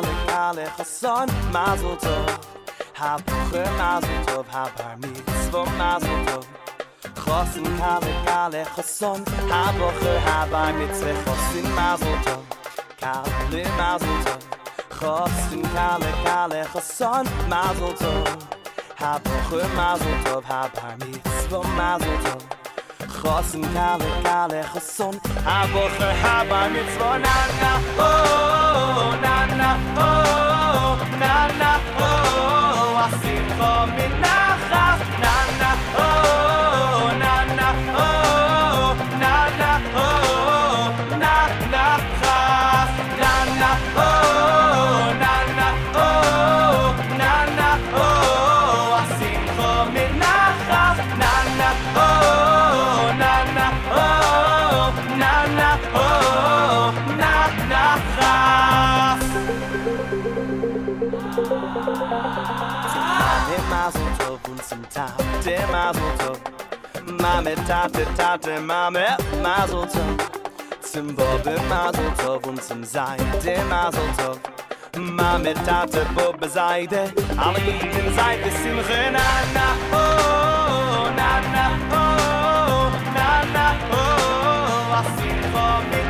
Kale kale chasson Mazel tov. Hab buche Mazel tov. Hab bar mitzvah Mazel tov. Chossen kale kale chasson Hab buche hab bar mitzvah Chossen Mazel tov. Kale Mazel tov. Chossen kale kale chasson Mazel tov. Hab buche khosn kale kale khosn abo khaba mit zwa na na o na na o na na o asim kho mit na na Mazel Tov. Mame, Tate, Tate, Mame, Mazel Tov. Zum Bobbe Mazel Tov und zum Sein der Mazel Tov. Mame, Tate, Bobbe, Seide. Alle Jeden Seite Simche, na, na, oh Na, na, oh Na, na, oh Asimcha mit Nachas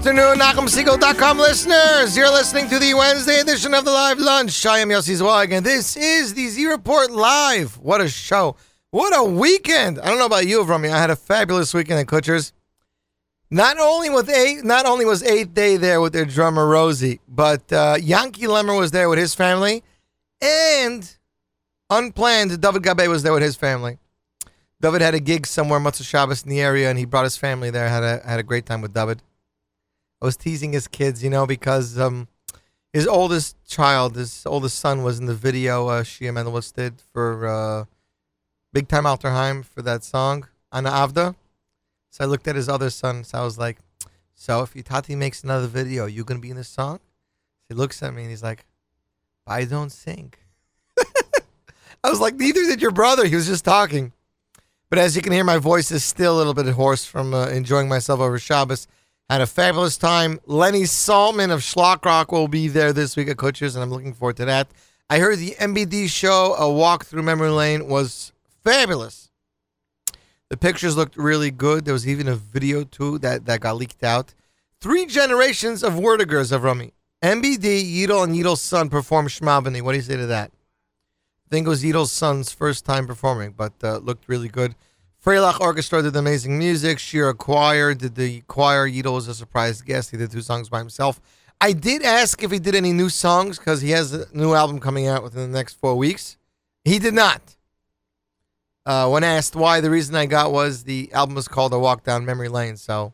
afternoon, NachumSegal.com listeners. You're listening to the Wednesday edition of the Live Lunch. I am Yossi Zweig, and this is the Z Report Live. What a show. What a weekend. I don't know about you, Romy. I had a fabulous weekend at Kutsher's. Not only with eight, not only was Eighth Day there with their drummer Rosie, but uh, Yankee Lemmer was there with his family, and unplanned, David Gabe was there with his family. David had a gig somewhere, Matzah Shabbos, in the area, and he brought his family there. Had a had a great time with David. I was teasing his kids, you know, because um, his oldest child, his oldest son, was in the video uh, Shia Mendelowitz did for uh, Big Time Alterheim for that song, Ana Avda. So I looked at his other son, so I was like, so if your Tati makes another video, you to be in this song? He looks at me and he's like, I don't sing. I was like, neither did your brother. He was just talking. But as you can hear, my voice is still a little bit hoarse from uh, enjoying myself over Shabbos. Had a fabulous time. Lenny Solomon of Shlock Rock will be there this week at Kutsher's, and I'm looking forward to that. I heard the MBD show, a walk through memory lane, was fabulous. The pictures looked really good. There was even a video too that, that got leaked out. Three generations of Werdygers of Rumi. MBD, Yidel, and Yidel's son performed Shmabani. What do you say to that? I think it was Yidel's son's first time performing, but uh, looked really good. Freilach Orchestra did amazing music. Shira Choir did the choir. Yidel was a surprise guest. He did two songs by himself. I did ask if he did any new songs because he has a new album coming out within the next four weeks. He did not. Uh, when asked why, the reason I got was the album was called A Walk Down Memory Lane. So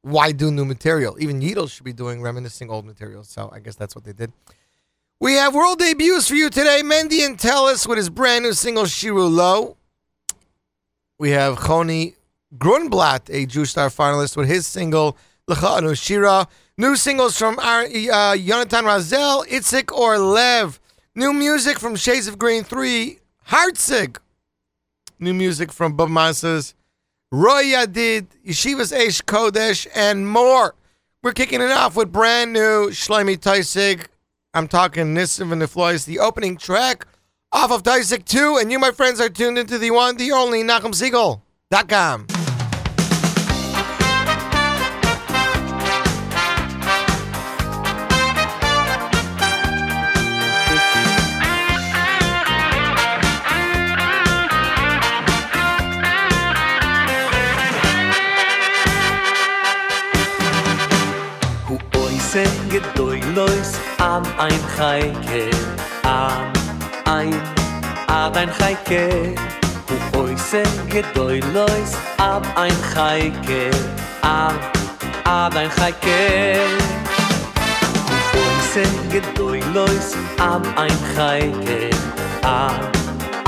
why do new material? Even Yidel should be doing reminiscing old material. So I guess that's what they did. We have world debuts for you today. Mendy Antelis with his brand new single Shiru Low. We have Choni Grunblatt, a Jewish Star finalist, with his single L'cha Shira. New singles from our, uh, Yonatan Razel, Itzik Orlev. New music from Shades of Green 3, Hartzig. New music from Bob Masas, Roy Yadid, Yeshivas Eish Kodesh, and more. We're kicking it off with brand new Shlomi Taussig. I'm talking Nissim and the Floys, the opening track off of Taussig 2. And you, my friends, are tuned into the one, the only NachumSegal.com. Hu oise gedoylois am ein Chaike Am ein ab ein heike du hoise gedoy lois ab ein heike ab ab ein heike du hoise gedoy lois ab ein heike ab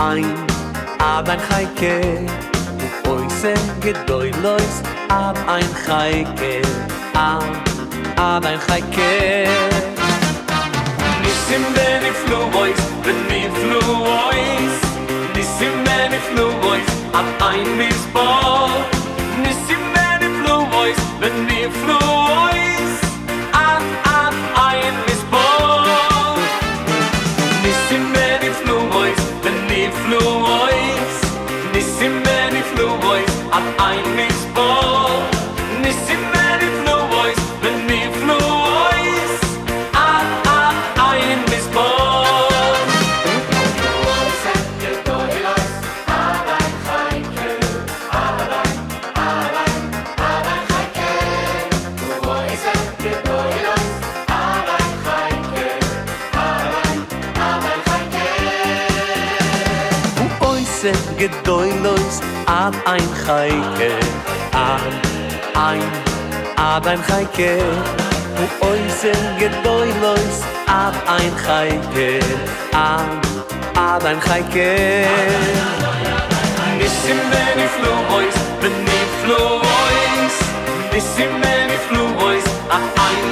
ein ab ein heike du hoise gedoy lois ab ein heike ab ab ein heike Nisim ben iflu boys, boys Nissim ben iflu boys, ab ein misbol Nissim ben iflu boys, ben iflu boys Ab, ab ein misbol Nissim ben iflu boys, ben iflu boys Nissim ben iflu boys, ab ein misbol Nissim ad ein heike ad ein ad ein heike du oisen getoy lois ad ein heike ad ad ein heike bis im meni flu boys bin ni flu boys bis im meni flu boys a ein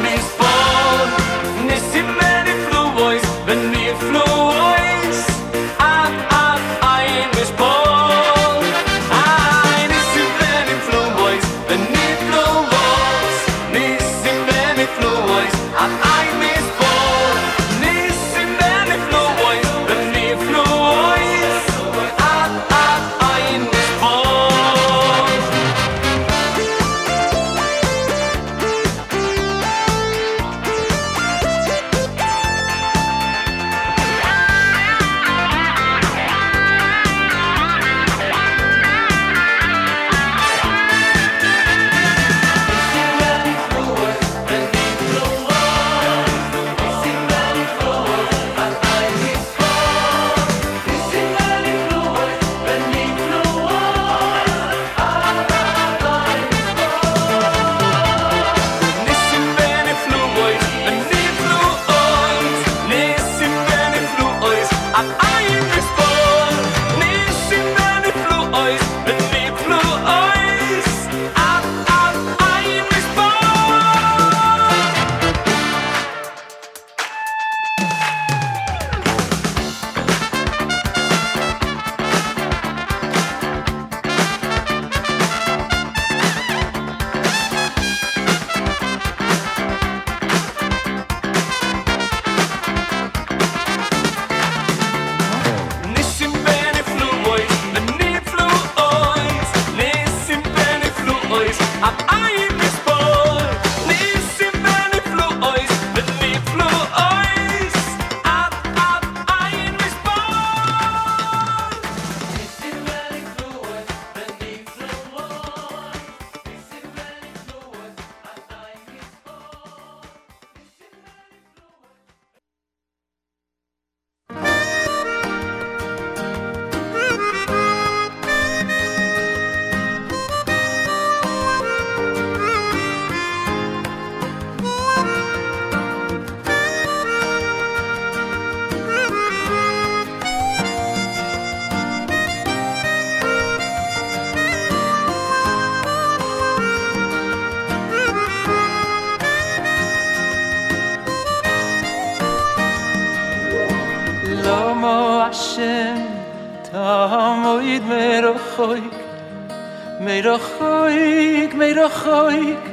khoyk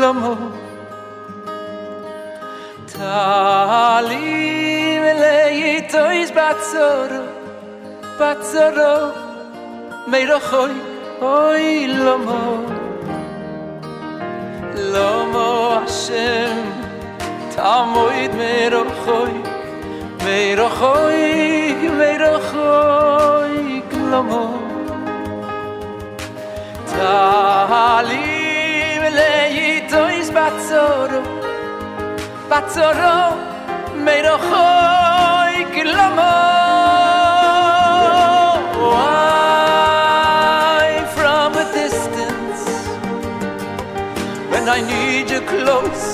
lo tali melay toyz batzor batzor me ro khoy oy lo mo ashem mo shem tamoyd me ro khoy me ro khoy me ro khoy lo mo Why from a distance when I need you close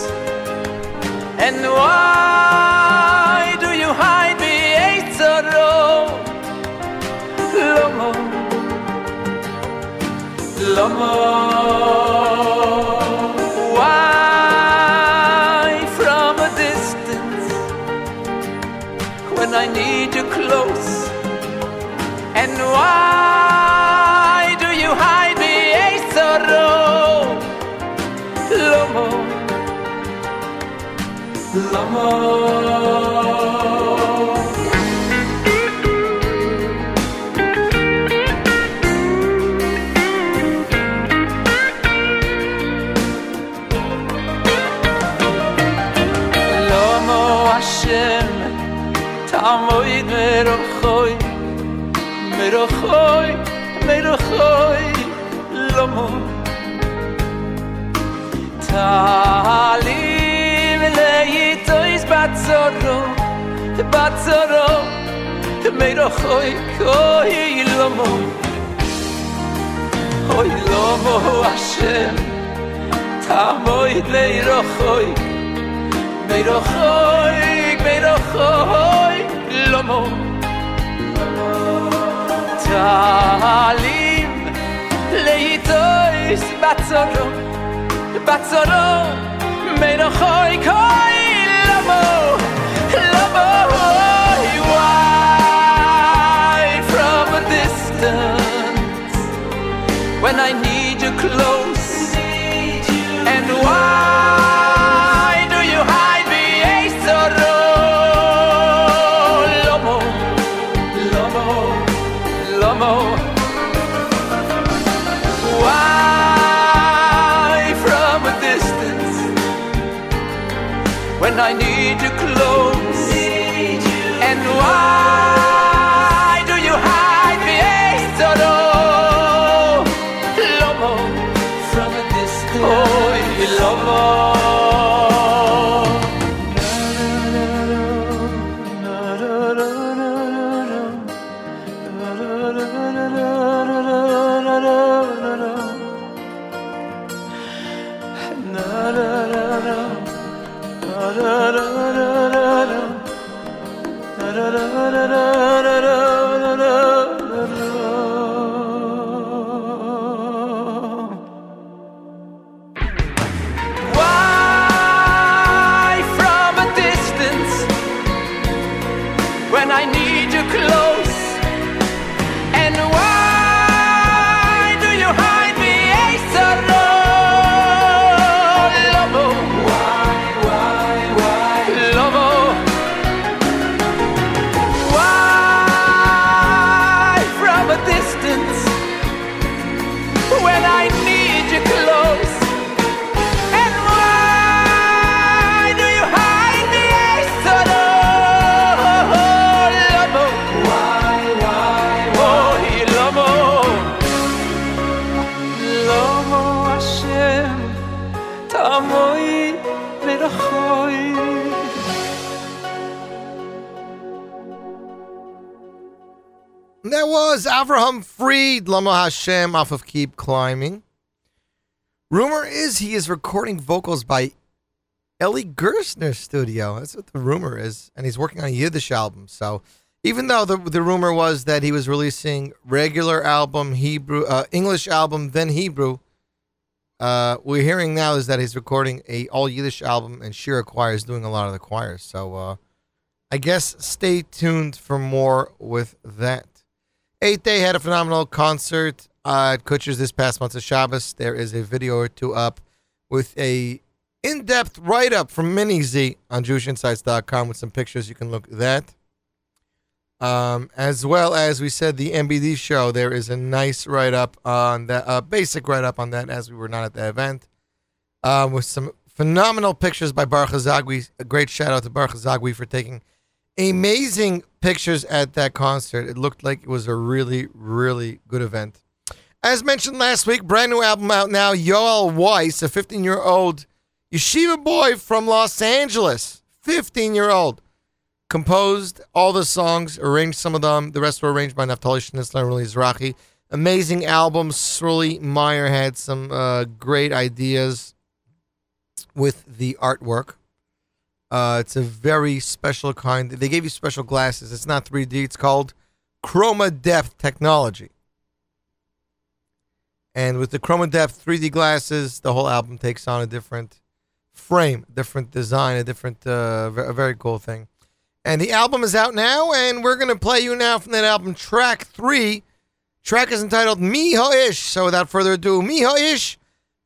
and why do you hide me Eitzaro Lomo Lomo close. And why do you hide me Eitzaro Lomo Lomo. Lomo Meirochoi, Meirochoi, Lomo. Talim leitois batzoro, batzoro Meirochoi, koi lomo. Oy lomo Hashem, tamoid leirochoi Meirochoi, Meirochoi, Lomo Meirochoi, Meirochoi, Lomo. צהלים לאיתו יש בצורו בצורו מנוחוי קוי Why Avraham Fried Lama Hashem, off of Keep Climbing. Rumor is he is recording vocals by Eli Gerstner's studio. That's what the rumor is. And he's working on a Yiddish album. So even though the, the rumor was that he was releasing regular album, Hebrew, uh, English album, then Hebrew, uh, we're hearing now is that he's recording a all Yiddish album and Shira Choir is doing a lot of the choirs. So uh, I guess stay tuned for more with that. Eighth Day had a phenomenal concert uh, at Kutsher's this past month of Shabbos. There is a video or two up with a in-depth write-up from Mini Z on JewishInsights.com with some pictures. You can look at that. Um, as well as we said, the MBD show. There is a nice write-up on that, uh, basic write-up on that, as we were not at the event, um, with some phenomenal pictures by Baruch Zagwi. A great shout out to Baruch Zagwi for taking amazing pictures at that concert. It looked like it was a really, really good event. As mentioned last week, brand new album out now. Yoel Weiss, a 15 year old yeshiva boy from Los Angeles, 15 year old, composed all the songs, arranged some of them. The rest were arranged by Naftali Schnitzler and Ruli Zrachi. Amazing album. Surly Meyer had some uh, great ideas with the artwork. Uh, it's a very special kind. They gave you special glasses. It's not 3D. It's called Chroma Depth technology. And with the Chroma Depth 3D glasses, the whole album takes on a different frame, different design, a different, uh, a very cool thing. And the album is out now, and we're going to play you now from that album, track three. Track is entitled Mi Ish. So without further ado, Mi Ish,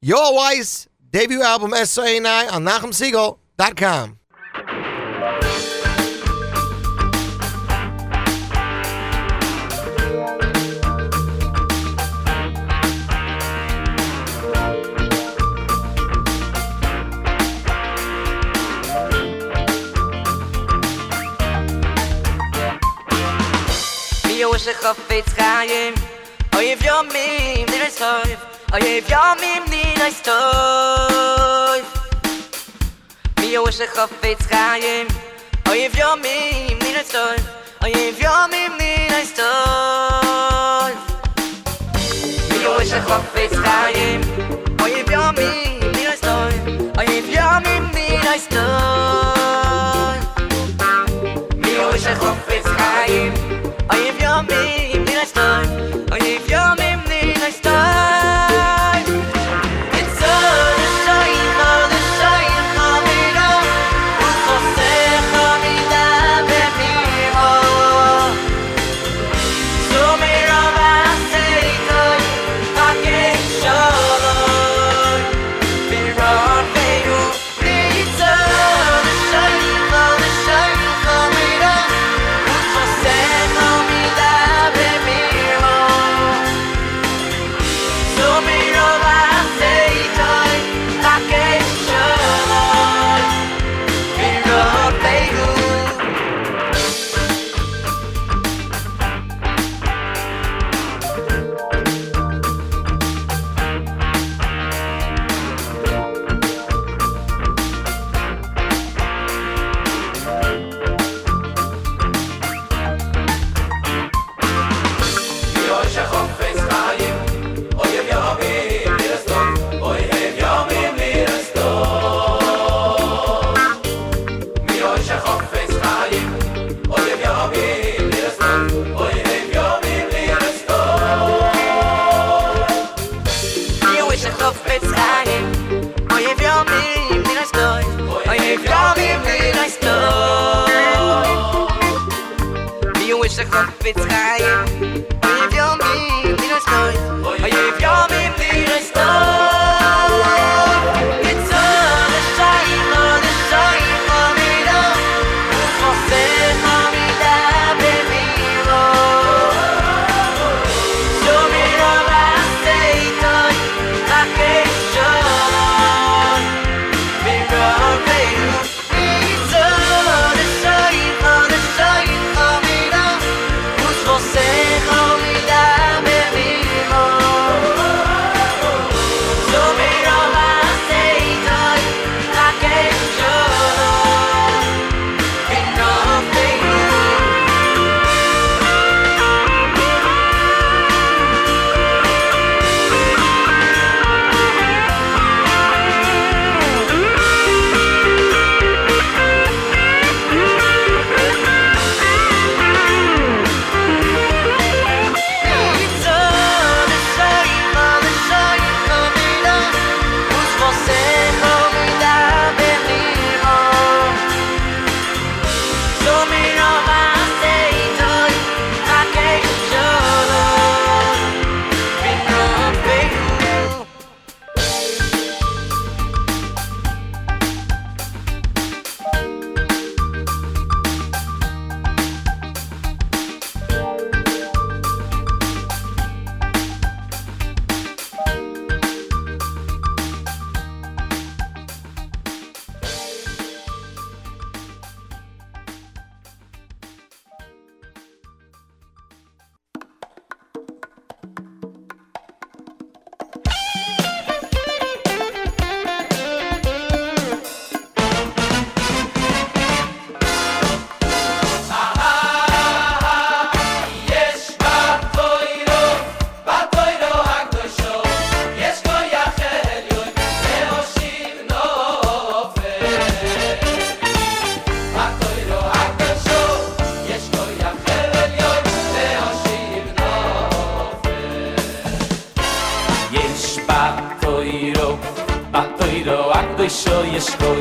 Yoel Weiss, debut album SOA9 on NachumSegal.com. שלך חפץ חיים אויב יומים נראה סטויב אויב יומים נראה סטויב מי יאו שלך חפץ חיים אויב יומים נראה סטויב אויב יומים נראה סטויב Mir wisch ich hoff ich kein Oh ihr bi mir mir ist doch Oh ihr bi mir mir ist doch soif Mi wish a chafetz chayim Oyev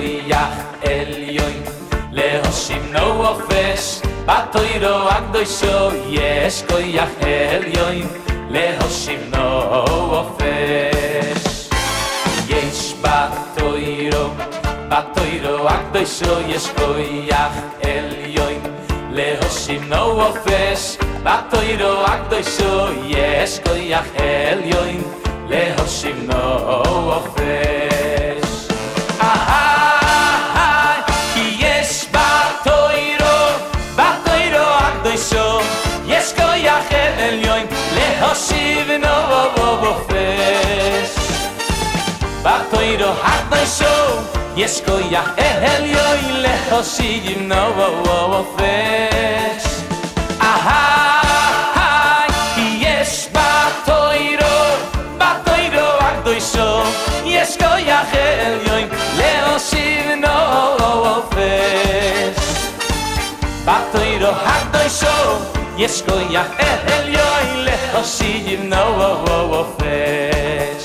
ישקויח עליון להושיב נו אופש בתוירו הקדושו ישקויח עליון להושיב נו אופש יש בתוירו בתוירו הקדושו ישקויח עליון להושיב נו אופש בתוירו הקדושו ישקויח עליון להושיב נו להושיב נו אופש. בתוירו הקדושו, יש כוח עליון להושיב נו אופש. אהה, כי יש בתוירו, בתוירו הקדושו, יש כוח עליון להושיב נו אופש. בתוירו הקדושו, יש כוח חשידים נו וו וו פש.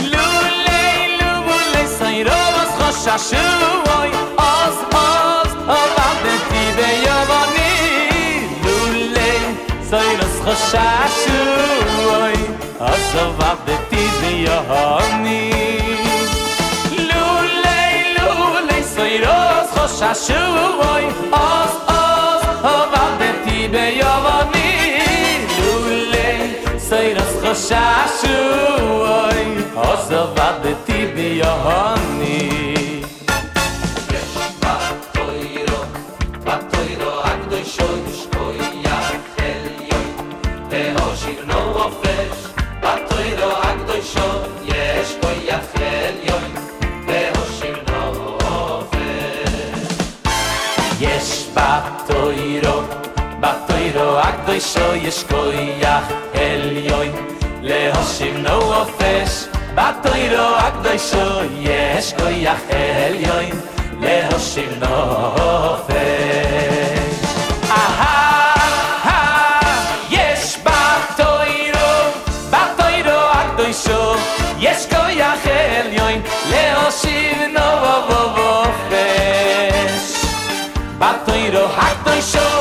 לולי לולי סיירו אז חששו אוי אז אז עבדתי ביומני. לולי סיירו אז חששו אוי אז עבדתי ביומני. לולי לולי סיירו אז חששו אוי אז אז עבדתי ביומני. ביומני לולי סיירוס חוששוי עוז עבדתי ביומני בתוירו, בתוירו הקדושו יש כויח עליון, להושיב נו אופש. בתוירו הקדושו יש כויח עליון, להושיב נו אופש. יש בתוירו, בתוירו הקדושו, יש כויח עליון, להושיב נו אופש. הקדושו,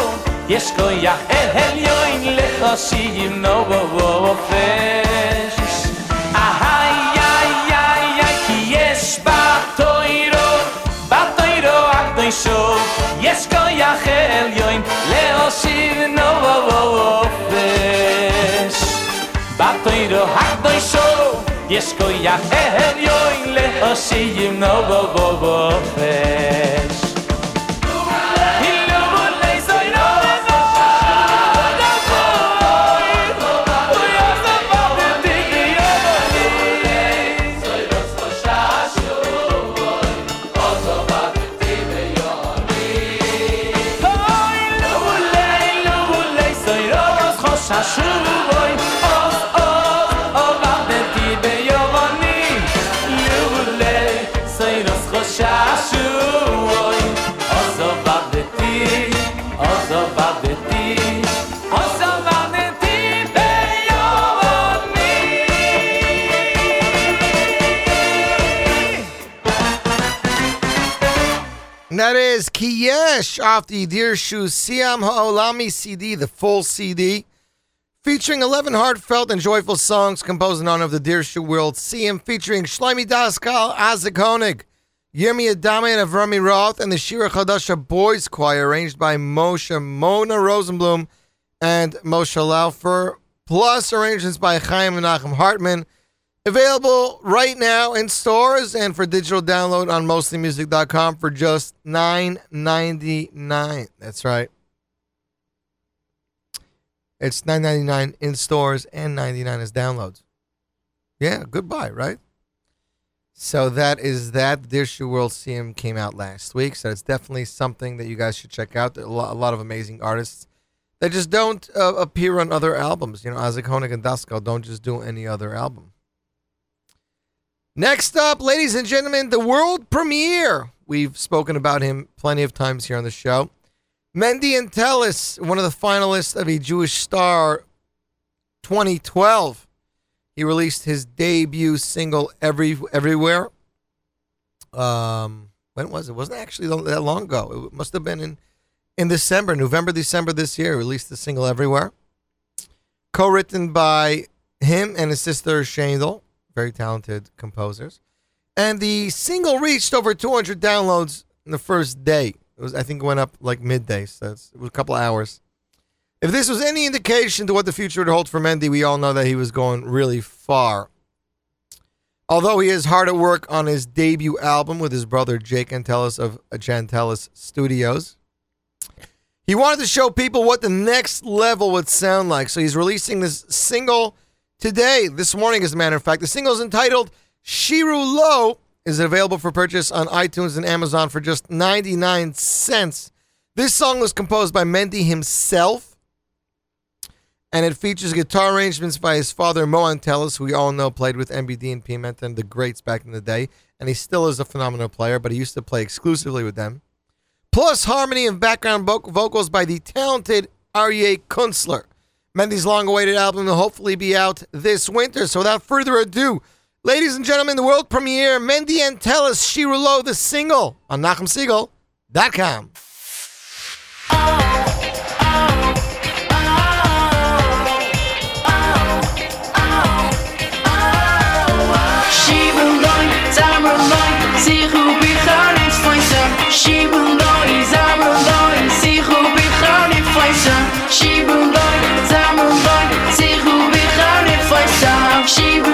יש כל אל אל יוין לחושי ימנו בו בו בו פש אהי יאי יאי כי יש בתוירו בתוירו אקדוי יש כל אל יוין לחושי ימנו בו בו בתוירו אקדוי שוב יש כל אל יוין לחושי ימנו בו בו that is Kiyesh off the Dirshu Siyum Ha'olami CD, the full CD, featuring 11 heartfelt and joyful songs composed in honor of the Dirshu World Siyum, featuring Shlomi Daskal, Azik Honig, Yirmi Adame and Avrami Roth, and the Shira Chadasha Boys Choir, arranged by Moshe Mona Rosenblum and Moshe Laufer, plus arrangements by Chaim Menachem Hartman. Available right now in stores and for digital download on mostlymusic.com for just $9.99. That's right. It's $9.99 in stores and 99 as downloads. Yeah, goodbye, right? So that is that. Dirshu World Siyum came out last week, so it's definitely something that you guys should check out. A lot, a lot of amazing artists that just don't uh, appear on other albums. You know, Isaac Honig and Daskal don't just do any other album. Next up, ladies and gentlemen, the world premiere. We've spoken about him plenty of times here on the show. Mendy Antelis, one of the finalists of a Jewish Star 2012. He released his debut single Every Everywhere. Um, when was it? It wasn't actually that long ago. It must have been in in December, November, December this year. Released the single everywhere. Co-written by him and his sister Shandel, very talented composers. And the single reached over 200 downloads in the first day. It was, I think, went up like midday, so it was a couple hours. If this was any indication to what the future would hold for Mendy, we all know that he was going really far. Although he is hard at work on his debut album with his brother Jake Antelis of Jantelis Studios, he wanted to show people what the next level would sound like. So he's releasing this single today, this morning, as a matter of fact. The single is entitled Shiru Low, is available for purchase on iTunes and Amazon for just 99 cents. This song was composed by Mendy himself, and it features guitar arrangements by his father, Moan Antelis, who we all know played with MBD and Piamenta and the greats back in the day, and he still is a phenomenal player, but he used to play exclusively with them. Plus harmony and background vocals by the talented Aryeh Kunstler. Mendy's long-awaited album will hopefully be out this winter. So without further ado, ladies and gentlemen, the world premiere, Mendy and Antelis, Shirulo, the single on. Shibuloi, Zamruloi, Sichu Bichani Fleisa. Shibuloi, פויסה שיבום בוי זמום בוי זיכו ביכה לפויסה שיבום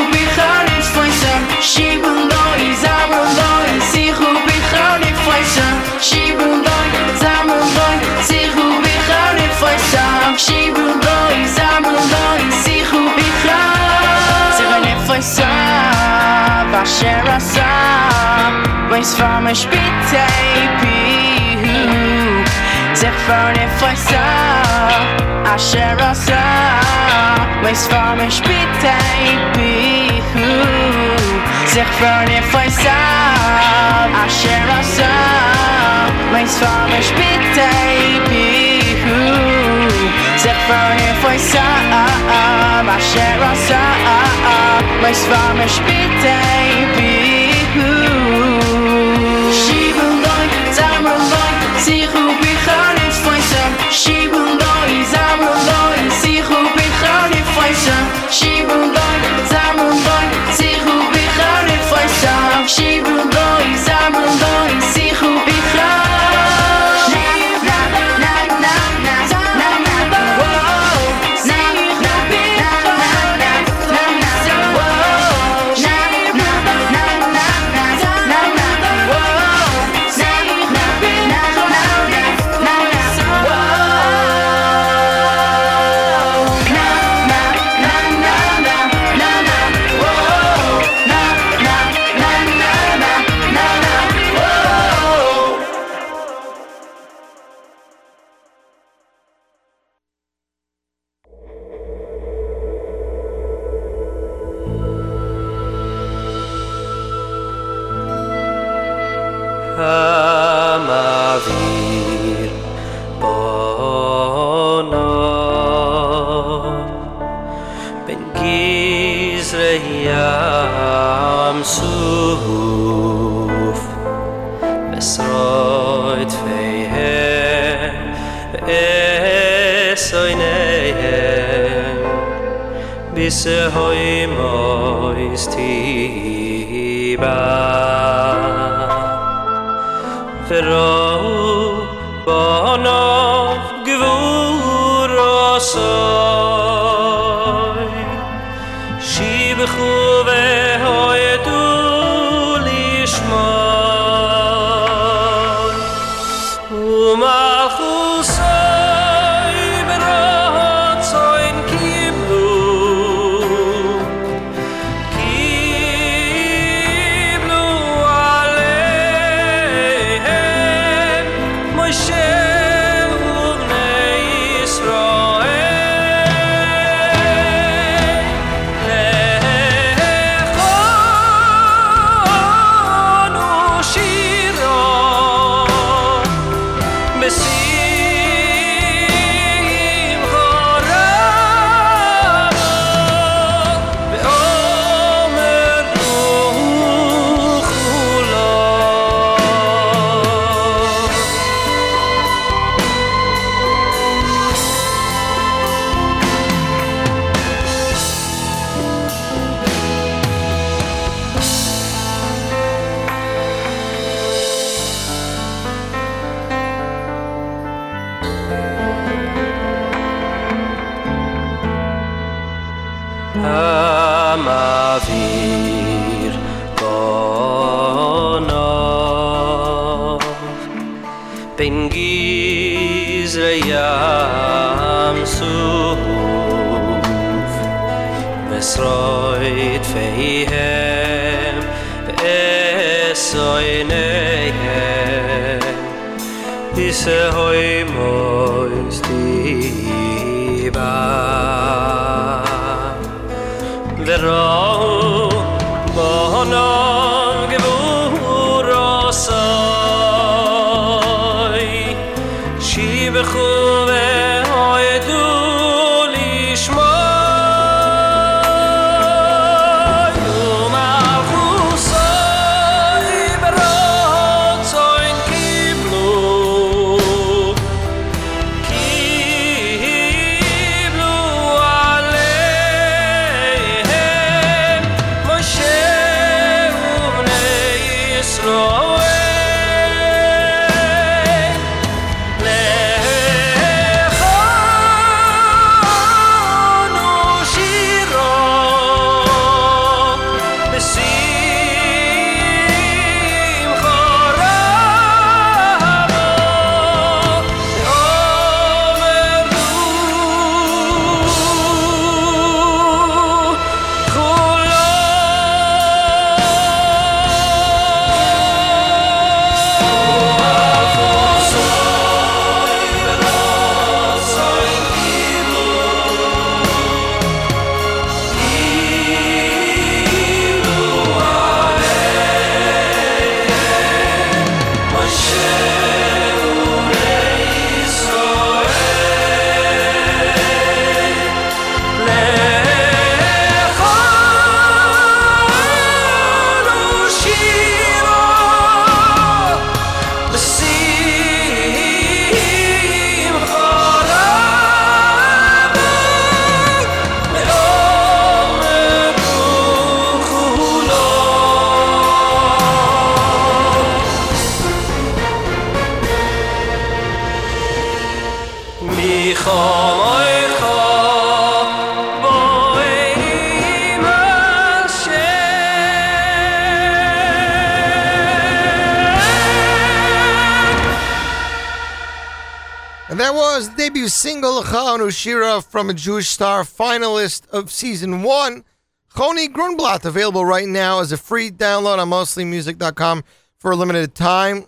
is van mijn spittepiu Zeg van een fresa Asherasa Wees van mijn spittepiu Zeg van een fresa Asherasa Wees van mijn spittepiu Zeg van een fresa Asherasa Wees van mijn spittepiu She been going 在我 he's already fight her, she will know. Pengis Rayam Suf Besroit Fehihem Besoinehem Disse hoi mois diba Verroi Shira from a Jewish Star finalist of season one, Choni Grunblatt, available right now as a free download on mostlymusic.com for a limited time.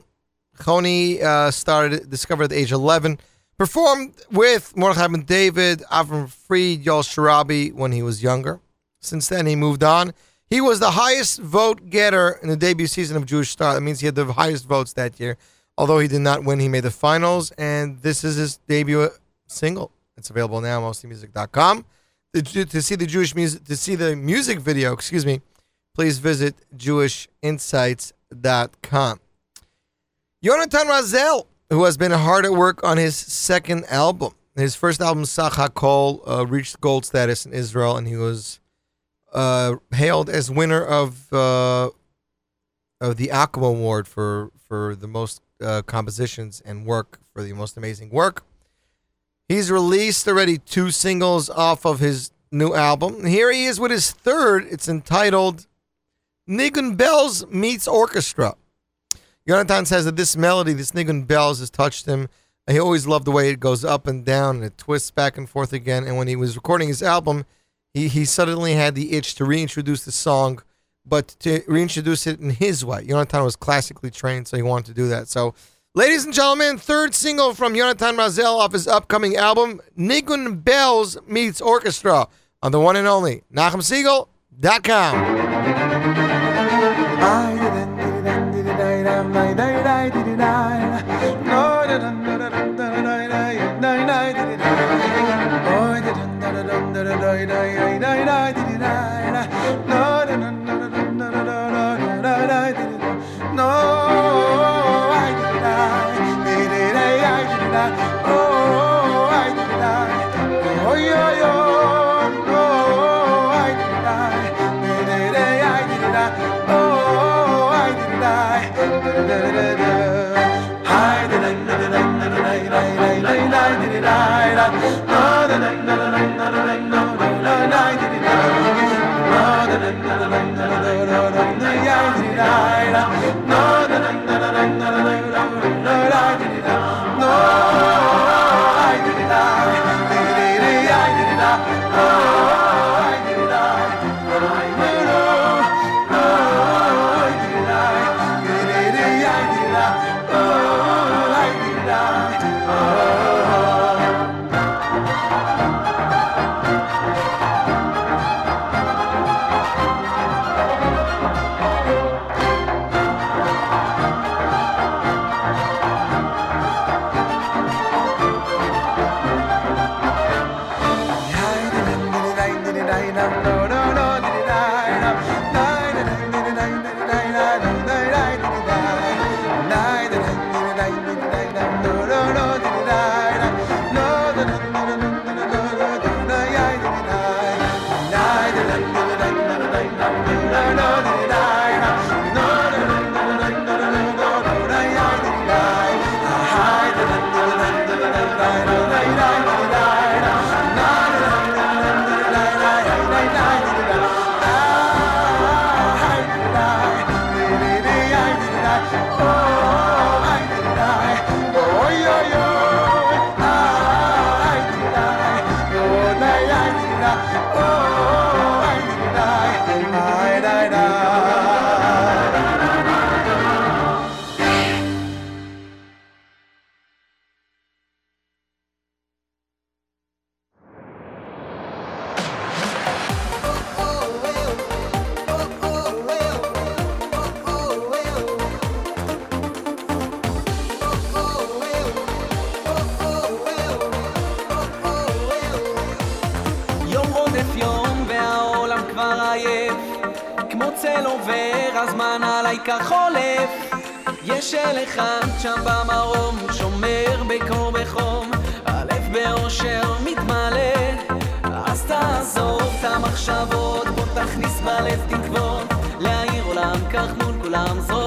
Choni uh, started discovered at the age of 11, performed with Mordechai Ben David, Avram Fried, Yoel Sharabi when he was younger. Since then, he moved on. He was the highest vote getter in the debut season of Jewish Star. That means he had the highest votes that year. Although he did not win, he made the finals, and this is his debut single. It's available now, on mostlymusic.com. To, see the Jewish music, to see the music video, excuse me, please visit jewishinsights.com. Yonatan Razel, who has been hard at work on his second album. His first album, Sach HaKol, uh, reached gold status in Israel, and he was uh, hailed as winner of uh, of the Akum Award for for the most uh, compositions and work for the most amazing work. He's released already two singles off of his new album. Here he is with his third. It's entitled Nigun Bells Meets Orchestra. Jonathan says that this melody, this Nigun Bells, has touched him. He always loved the way it goes up and down and it twists back and forth again. And when he was recording his album, he, he suddenly had the itch to reintroduce the song, but to reintroduce it in his way. Jonathan was classically trained, so he wanted to do that. So, ladies and gentlemen, third single from Jonathan Razel off his upcoming album, Nigun Bells Meets Orchestra, on the one and only NachumSegal.com. אחד שם במרום שומר בקור בחום. הלב באושר מתמלא. אז תעזוב את המחשבות בוא תכניס בלב תקוות. להאיר עולם כך מול כולם זרום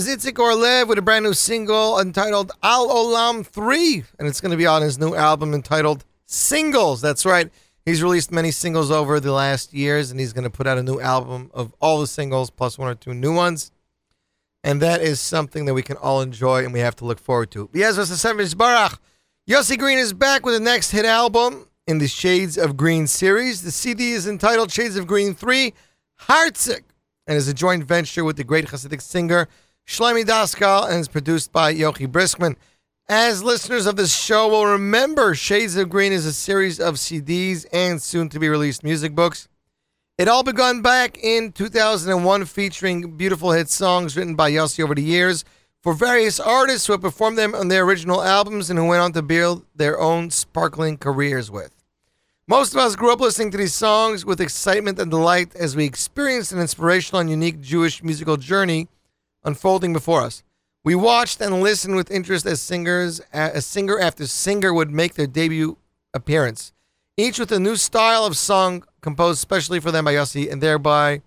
was Itzik Orlev with a brand new single entitled Al Olam 3, and it's going to be on his new album entitled Singles. That's right. He's released many singles over the last years, and he's going to put out a new album of all the singles plus one or two new ones. And that is something that we can all enjoy and we have to look forward to. Yossi Green is back with the next hit album in the Shades of Green series. The CD is entitled Shades of Green 3 Heartsick and is a joint venture with the great Hasidic singer Shlomi Daskal and is produced by Yochi Briskman. As listeners of this show will remember, Shades of Green is a series of CDs and soon to be released music books. It all begun back in 2001, featuring beautiful hit songs written by Yossi over the years for various artists who have performed them on their original albums and who went on to build their own sparkling careers with. Most of us grew up listening to these songs with excitement and delight as we experienced an inspirational and unique Jewish musical journey unfolding before us. We watched and listened with interest as singers, as singer after singer would make their debut appearance, each with a new style of song composed specially for them by Yossi and thereby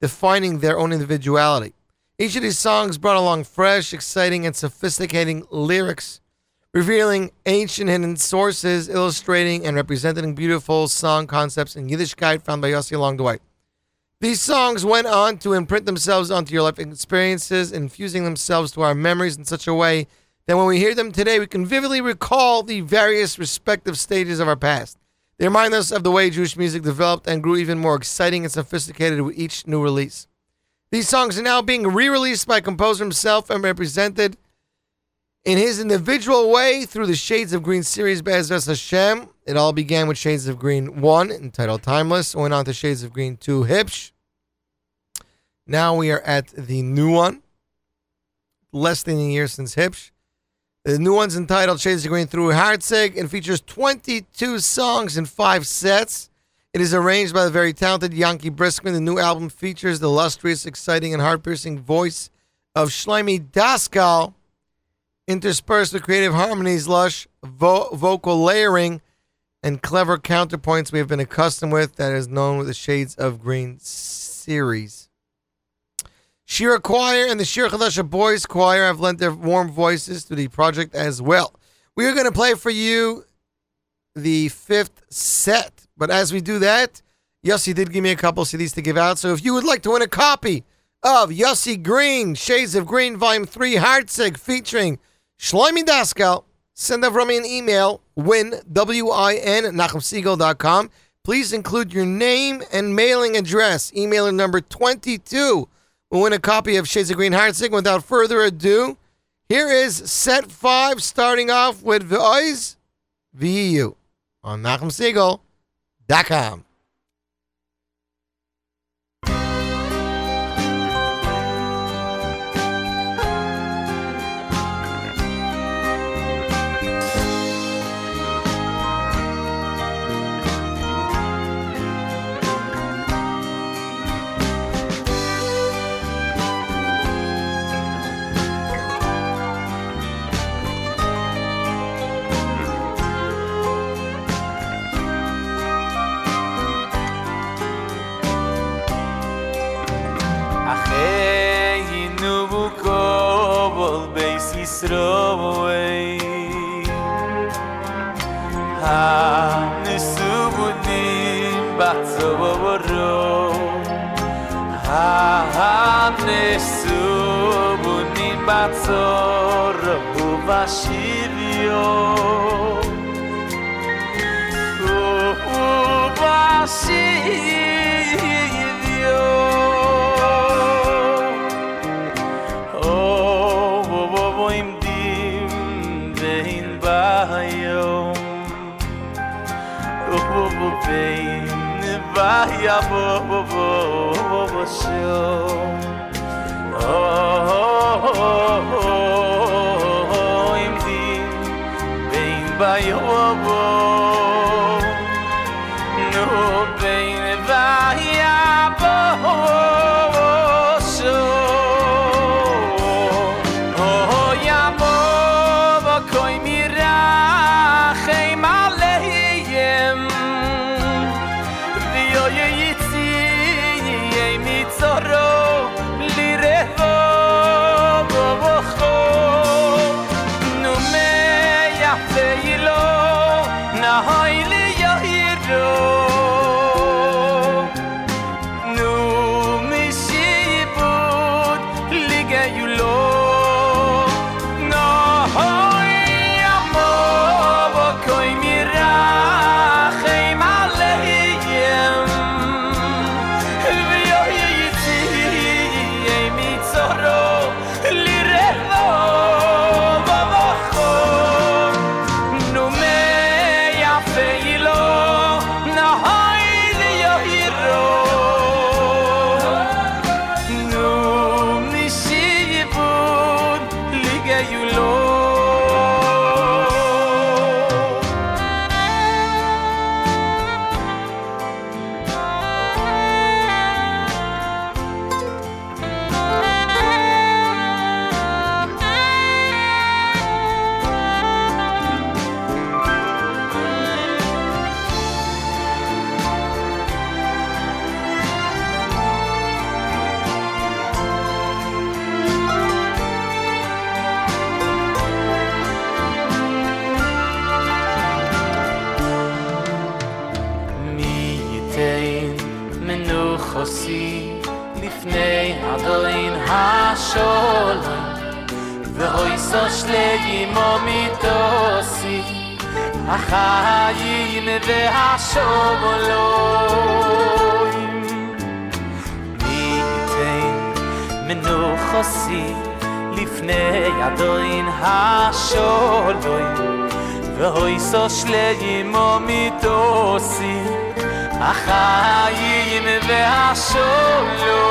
defining their own individuality. Each of these songs brought along fresh, exciting, and sophisticating lyrics, revealing ancient hidden sources, illustrating and representing beautiful song concepts in Yiddishkeit found by Yossi along the way. These songs went on to imprint themselves onto your life experiences, infusing themselves to our memories in such a way that when we hear them today, we can vividly recall the various respective stages of our past. They remind us of the way Jewish music developed and grew even more exciting and sophisticated with each new release. These songs are now being re released by composer himself and represented in his individual way through the Shades of Green series Be'ezras Hashem. It all began with Shades of Green 1, entitled Timeless, went on to Shades of Green 2, Hipsh. Now we are at the new one, less than a year since Hipsh. The new one's entitled Shades of Green Through Heartsick and features 22 songs in five sets. It is arranged by the very talented Yankee Briskman. The new album features the illustrious, exciting, and heart-piercing voice of Shlomi Daskal, interspersed with creative harmonies, lush vo- vocal layering, and clever counterpoints we have been accustomed with that is known with the Shades of Green series. Shira Choir and the Shir Chadasha Boys Choir have lent their warm voices to the project as well. We are going to play for you the fifth set. But as we do that, Yossi did give me a couple CDs to give out. So if you would like to win a copy of Yossi Green, Shades of Green, Volume 3, Heartsick, featuring Shlomi Daskal, send me an email, win, W-I-N, at. Please include your name and mailing address. Emailer number 22 will win a copy of Shades of Green Heartsick. Without further ado, here is set five, starting off with V'oiz VU on NachumSegal.com. takes it all away. Hani subudim batzoboro. Hani ah, subudim batzoro uvashirio. Uvashirio. vay a bo bo bo bo bo oh im di vein vay a bo no החיים והשום אלוהים ניתן מנוח עושי לפני ידוין השולוים ואוי סושלים ומתוסי החיים והשולוים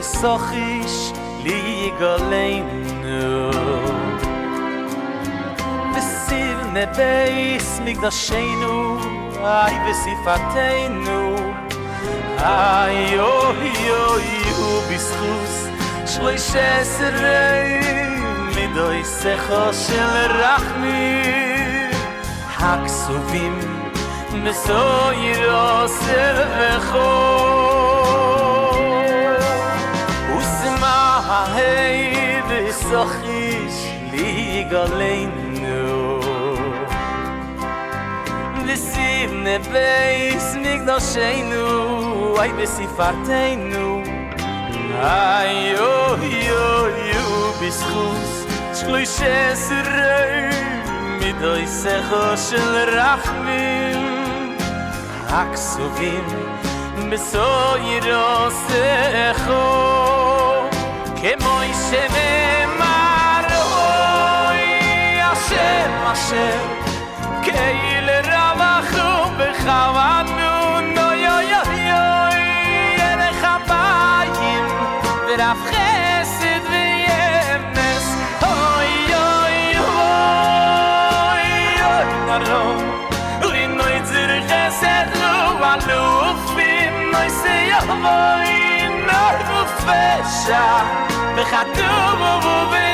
וסוכיש לי גלנו וסיר נבייס מקדשנו איי וספתנו אי אוי אוי ובזכוס שלוש עשרי מדוי סכו של רחמי הכסובים מסוי רוסר וחור וסמה ההי וסוחיש ליגלנו וסיב נבייס מקדושנו אי בסיפרתנו איי אוי אוי אוי בזכוס שלוש עשרה מידוי סכו של רחמים הכסובים בסוירו סכו כמו שנאמר אוי השם השם כאילו רבחו בכוונו נוי אוי אוי אוי ערך הבאים ורב חסד וימס אוי אוי אוי אוי נרום לי נוי ציר חסד לו אלופים נוי סייבוי נוי ופשע בחתום ובובי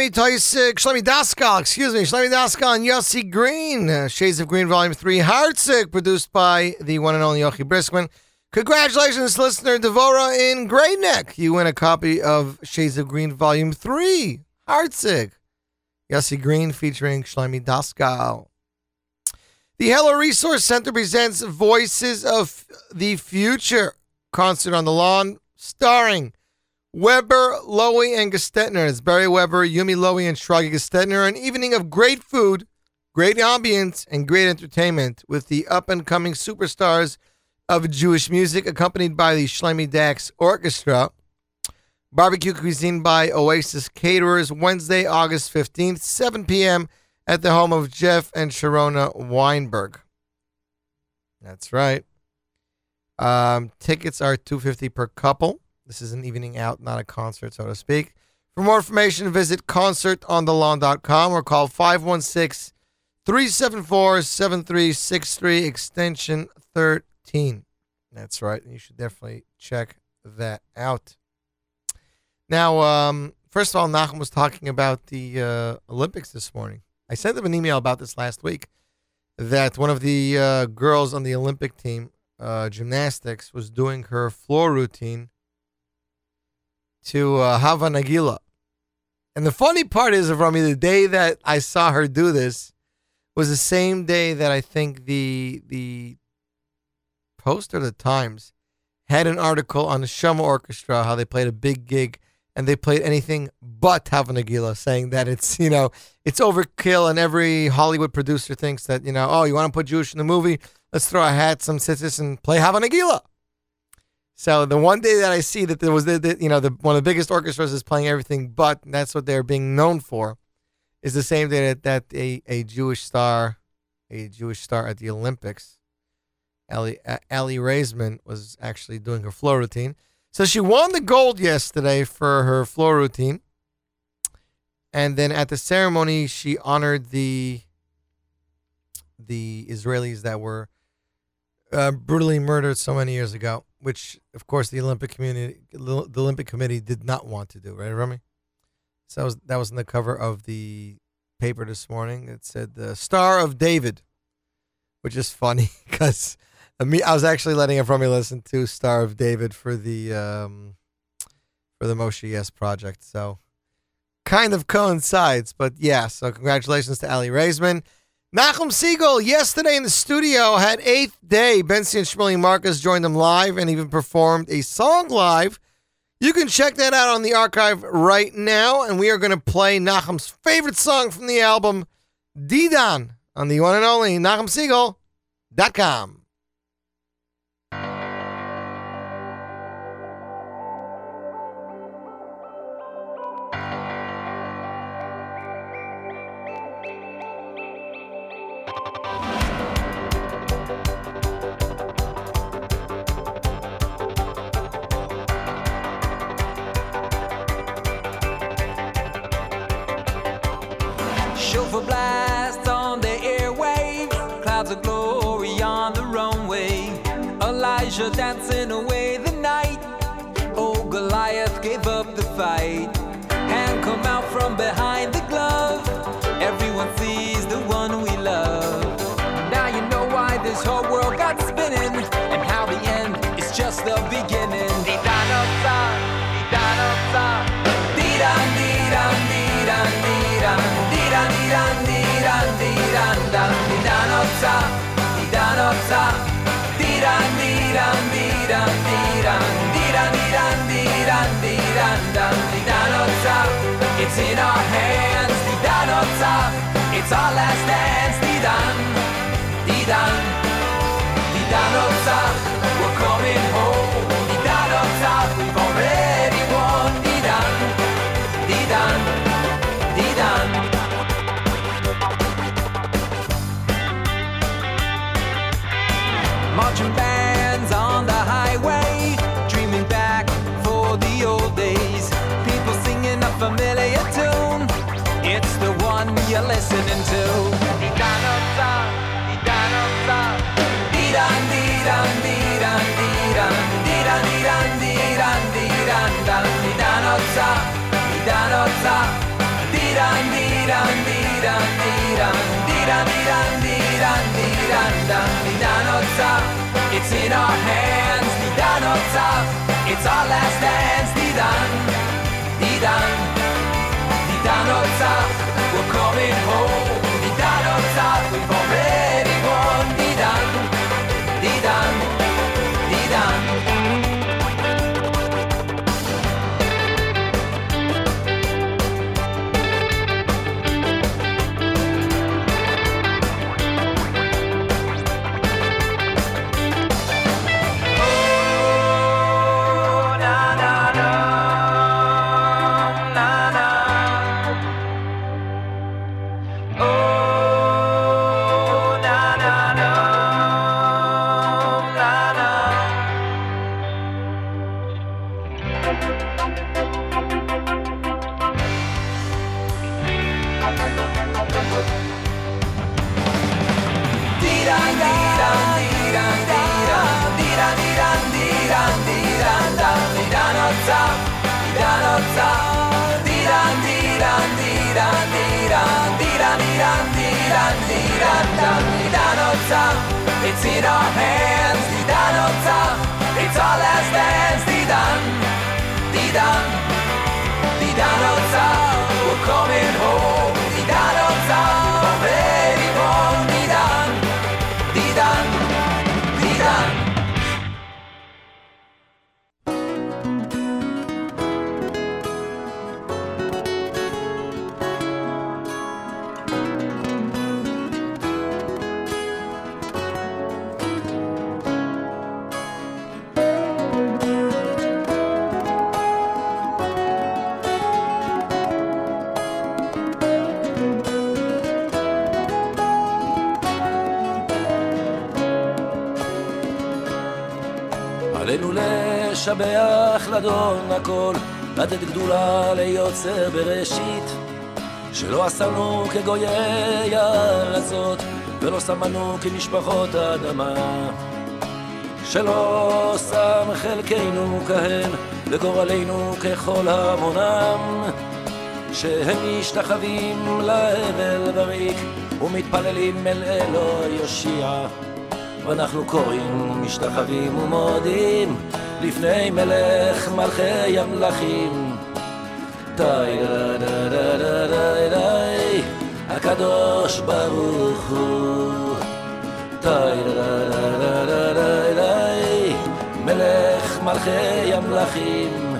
Shlomi Taussig, uh, Shlomi Daskal, excuse me, Shlomi Daskal and Yossi Green, uh, Shades of Green Volume 3, Heartsick, uh, produced by the one and only Yochi Briskman. Congratulations, listener Devora in Great Neck. You win a copy of Shades of Green Volume 3, Heartsick. Uh, Yossi Green featuring Shlomi Daskal. The Hello Resource Center presents Voices of the Future concert on the lawn, starring Weber, Lowy, and Gestetner. It's Beri Weber, Yumi Lowy, and Shragi Gestetner. An evening of great food, great ambience, and great entertainment with the up and coming superstars of Jewish music, accompanied by the Shlomi Dachs Orchestra. Barbecue cuisine by Oasis Caterers, Wednesday, August 15th, 7 p.m. at the home of Jeff and Sharona Weinberg. That's right. Um, tickets are 250 per couple. This is an evening out, not a concert, so to speak. For more information, visit concertonthelawn.com or call 516 374 7363, extension 13. That's right. You should definitely check that out. Now, um, first of all, Nachum was talking about the uh, Olympics this morning. I sent him an email about this last week that one of the uh, girls on the Olympic team, uh, gymnastics, was doing her floor routine to uh, Hava Nagila. And the funny part is, Rami, the day that I saw her do this was the same day that I think the the Post or the Times had an article on the Shama Orchestra, how they played a big gig and they played anything but Hava Nagila, saying that it's, you know, it's overkill and every Hollywood producer thinks that, you know, oh, you want to put Jewish in the movie? Let's throw a hat, some tzitzis, and play Hava Nagila. So the one day that I see that there was the, the you know the one of the biggest orchestras is playing everything but that's what they're being known for, is the same day that, that a, a Jewish star, a Jewish star at the Olympics, Ellie, uh, Ellie Raisman was actually doing her floor routine. So she won the gold yesterday for her floor routine. And then at the ceremony, she honored the the Israelis that were uh, brutally murdered so many years ago, which of course the Olympic community, the Olympic Committee did not want to do. Right, Remy? So that was, that was on the cover of the paper this morning. It said the Star of David, which is funny because I was actually letting from me listen to Star of David for the um, for the Moshe Yes project. So kind of coincides, but yeah. So congratulations to Aly Raisman. Nachum Segal yesterday in the studio had eighth day. Bentzi and Shmuley Marcus joined them live and even performed a song live. You can check that out on the archive right now, and we are going to play Nachum's favorite song from the album, Didan, on the one and only NachumSegal.com. Dancing away the night. Oh, Goliath gave up the fight. Hand come out from behind the glove. Everyone sees the one we love. Now you know why this whole world got spinning, and how the end is just the beginning. Di-da-da-da, di-da-da-da, di-dan, di-dan, di-dan, di-dan, di-dan, di-dan, di-dan, di-dan, dan, di-da-da-da, di-da-da-da, di-dan, up. It's in our hands, up. It's our last dance. It's in our hands, die dan op. It's our last dance, die die die. We're coming home. לשבח לדון הכל, לתת גדולה ליוצר בראשית, שלא עשנו כגויי ארצות, ולא שמנו כמשפחות האדמה. שלא שם חלקנו כהם, וגורלנו ככל המונם, שהם משתחווים להבל בריק, ומתפללים אל אלוהי יושיע. ואנחנו קוראים, משתחווים ומודים, לפני מלך מלכי המלכים. די דה דה דה דה דה די, הקדוש ברוך הוא. דה דה דה דה דה די, מלך מלכי המלכים.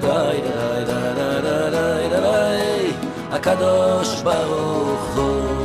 דה דה דה דה דה דה די, הקדוש ברוך הוא.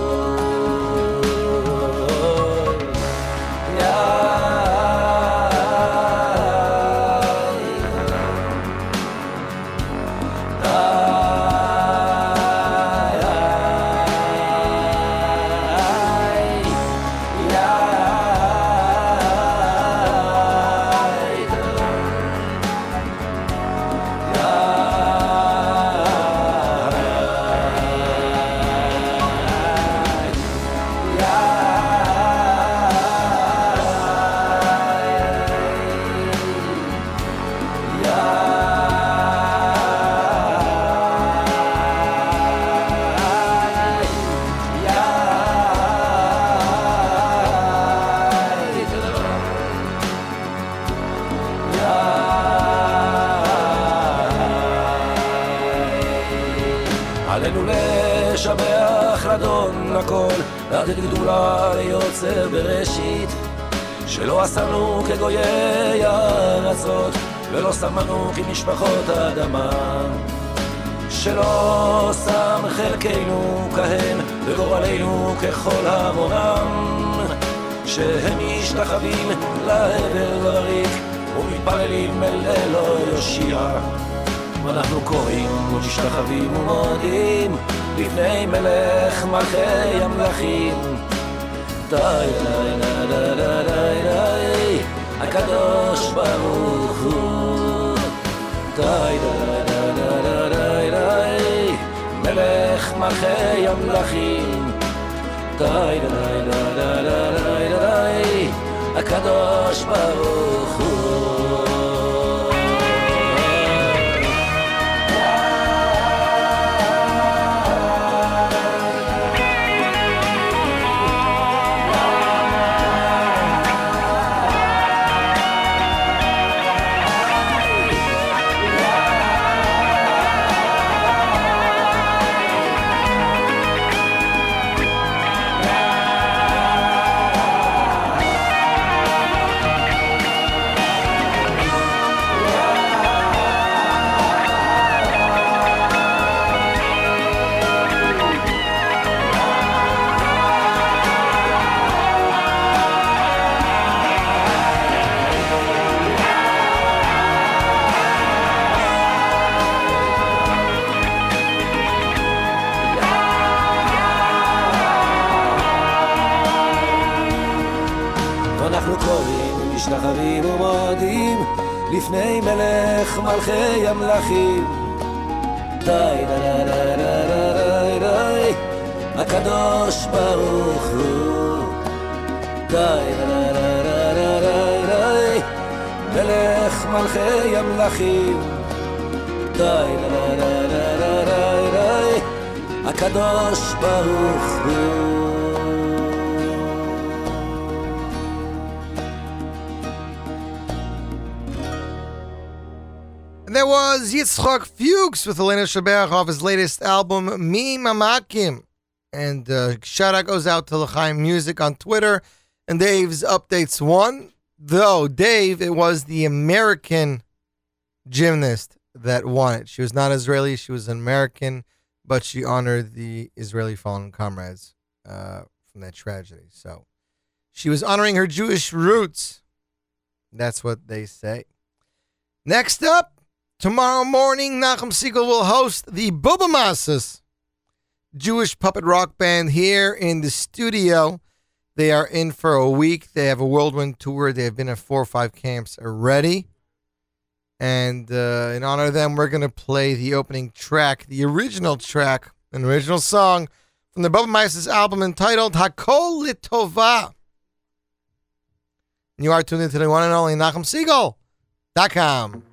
With off his latest album, Me Mamakim. And uh, shout out goes out to L'chaim Music on Twitter. And Dave's updates one. Though, Dave, it was the American gymnast that won it. She was not Israeli, she was an American, but she honored the Israeli fallen comrades uh, from that tragedy. So she was honoring her Jewish roots. That's what they say. Next up, Tomorrow morning, Nachum Segal will host the Bubamasas, Jewish puppet rock band here in the studio. They are in for a week. They have a whirlwind tour. They have been at four or five camps already. And uh, in honor of them, we're going to play the opening track, the original track, an original song from the Bubba album entitled Hakol Litova. You are tuned into the one and only Nachum Segal.com.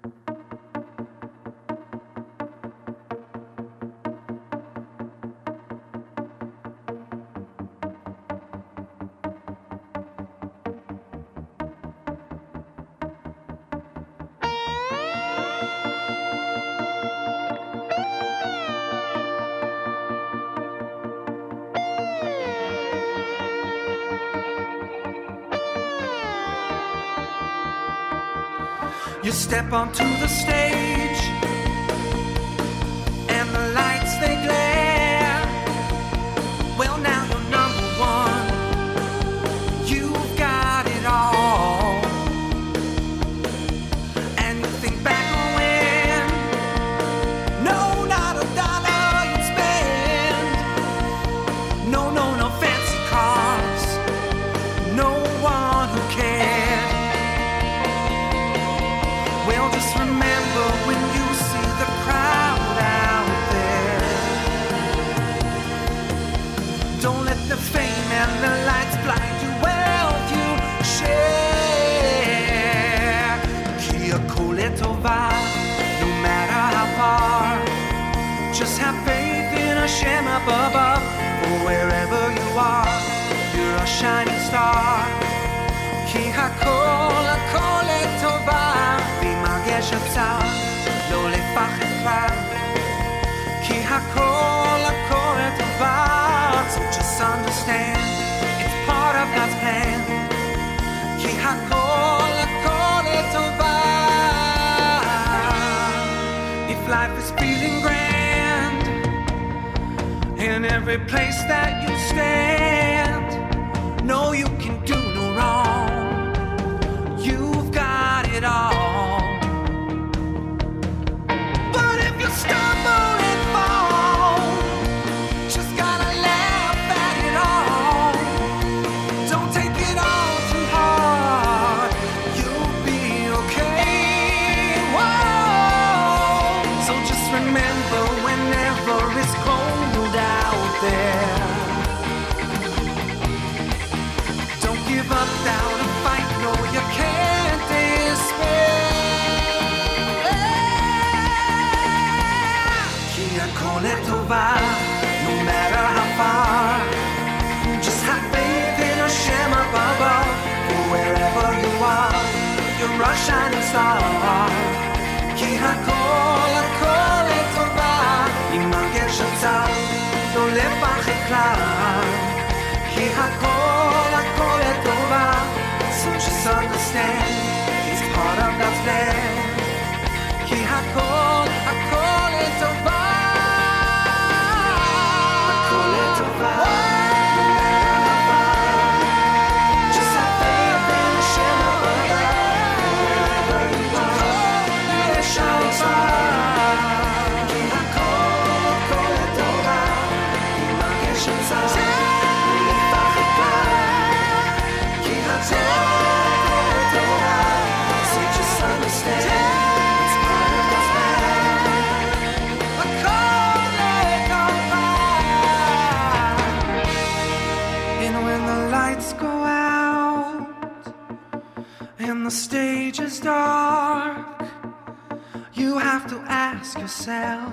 myself,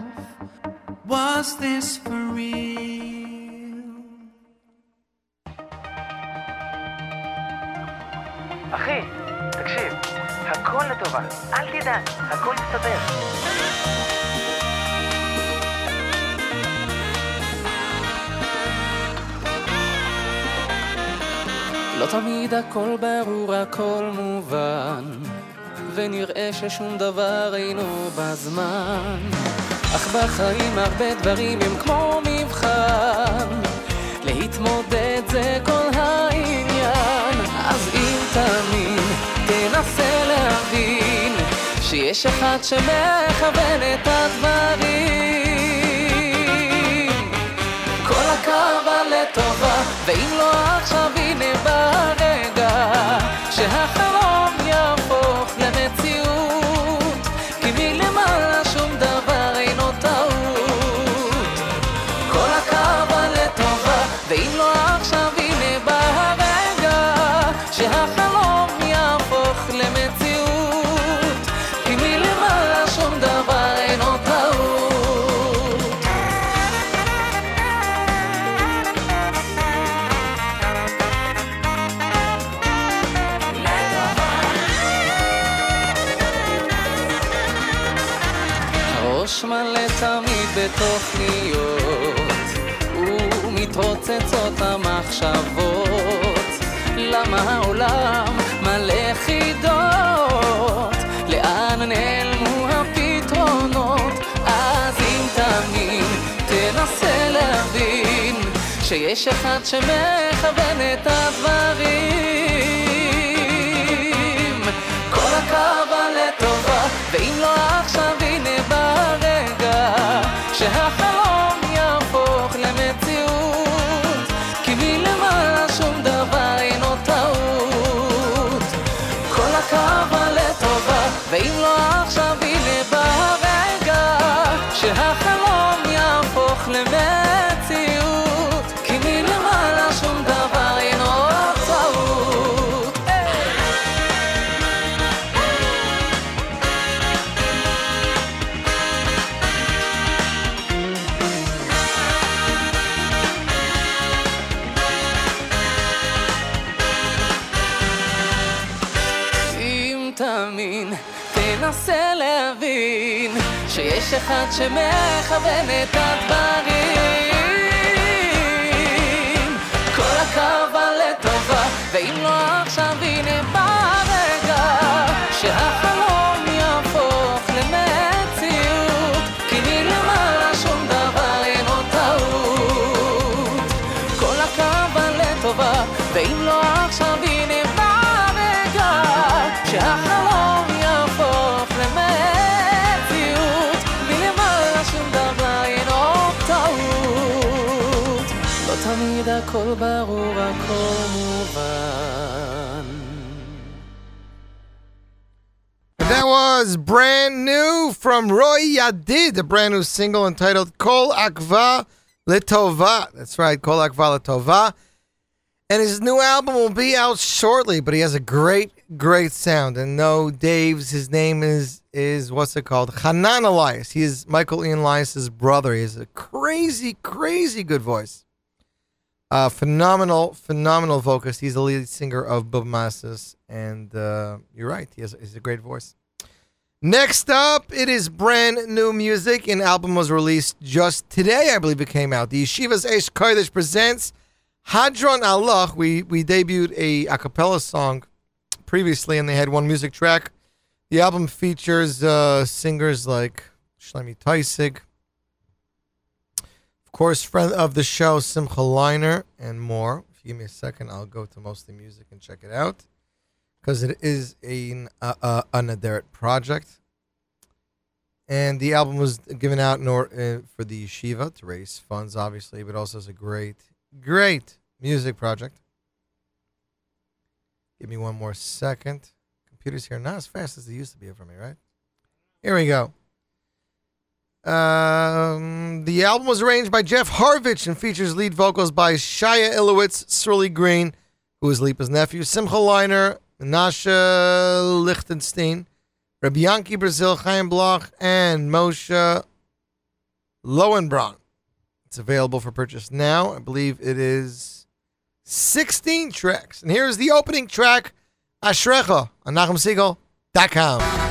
was this for real? אחי, תקשיב, הכל לטובה, אל תדאג, הכל יסתדר. לא תמיד הכל ברור, הכל מובן. ונראה ששום דבר אינו בזמן. אך בחיים הרבה דברים הם כמו מבחן, להתמודד זה כל העניין. אז אם תאמין, תנסה להבין, שיש אחד שמכוון את הדברים. כל הקרבה לטובה, ואם לא עכשיו הנה ברגע, שהחלום 未来。המחשבות למה העולם מלא חידות? לאן נעלמו הפתרונות? אז אם תאמין תנסה להבין שיש אחד שמכוון את הדברים. כל הקרבה לטובה ואם לא עכשיו הנה ברגע שהחלום אחד שמכוון את הדברים was brand new from Roy Yadid, a brand new single entitled Kol Akva Litova. That's right, Kol Akva Litova. And his new album will be out shortly, but he has a great, great sound. And no, Dave's, his name is, is what's it called? Hanan Elias. He is Michael Ian Elias's brother. He has a crazy, crazy good voice. Uh, phenomenal, phenomenal vocalist. He's the lead singer of Bob Masses. And uh, you're right, he has, he has a great voice. Next up, it is brand new music. An album was released just today, I believe it came out. The Yeshiva's Eish Kodesh presents Hadran Alach. We we debuted a a cappella song previously, and they had one music track. The album features uh, singers like Shlomi Taussig, of course, friend of the show Simcha Leiner, and more. If you give me a second, I'll go to mostly music and check it out because it is a uh, an project. And the album was given out in or, uh, for the yeshiva to raise funds, obviously, but also as a great, great music project. Give me one more second. Computers here not as fast as they used to be for me, right? Here we go. Um, the album was arranged by Jeff Harvich and features lead vocals by Shia Ilowitz, Surly Green, who is Lipa's nephew, Simcha Leiner, Nasha Lichtenstein, Rabbi Yankee Brazil, Chaim Bloch, and Moshe Lowenbron. It's available for purchase now. I believe it is 16 tracks. And here's the opening track, Ashrecha, on NachumSegal.com.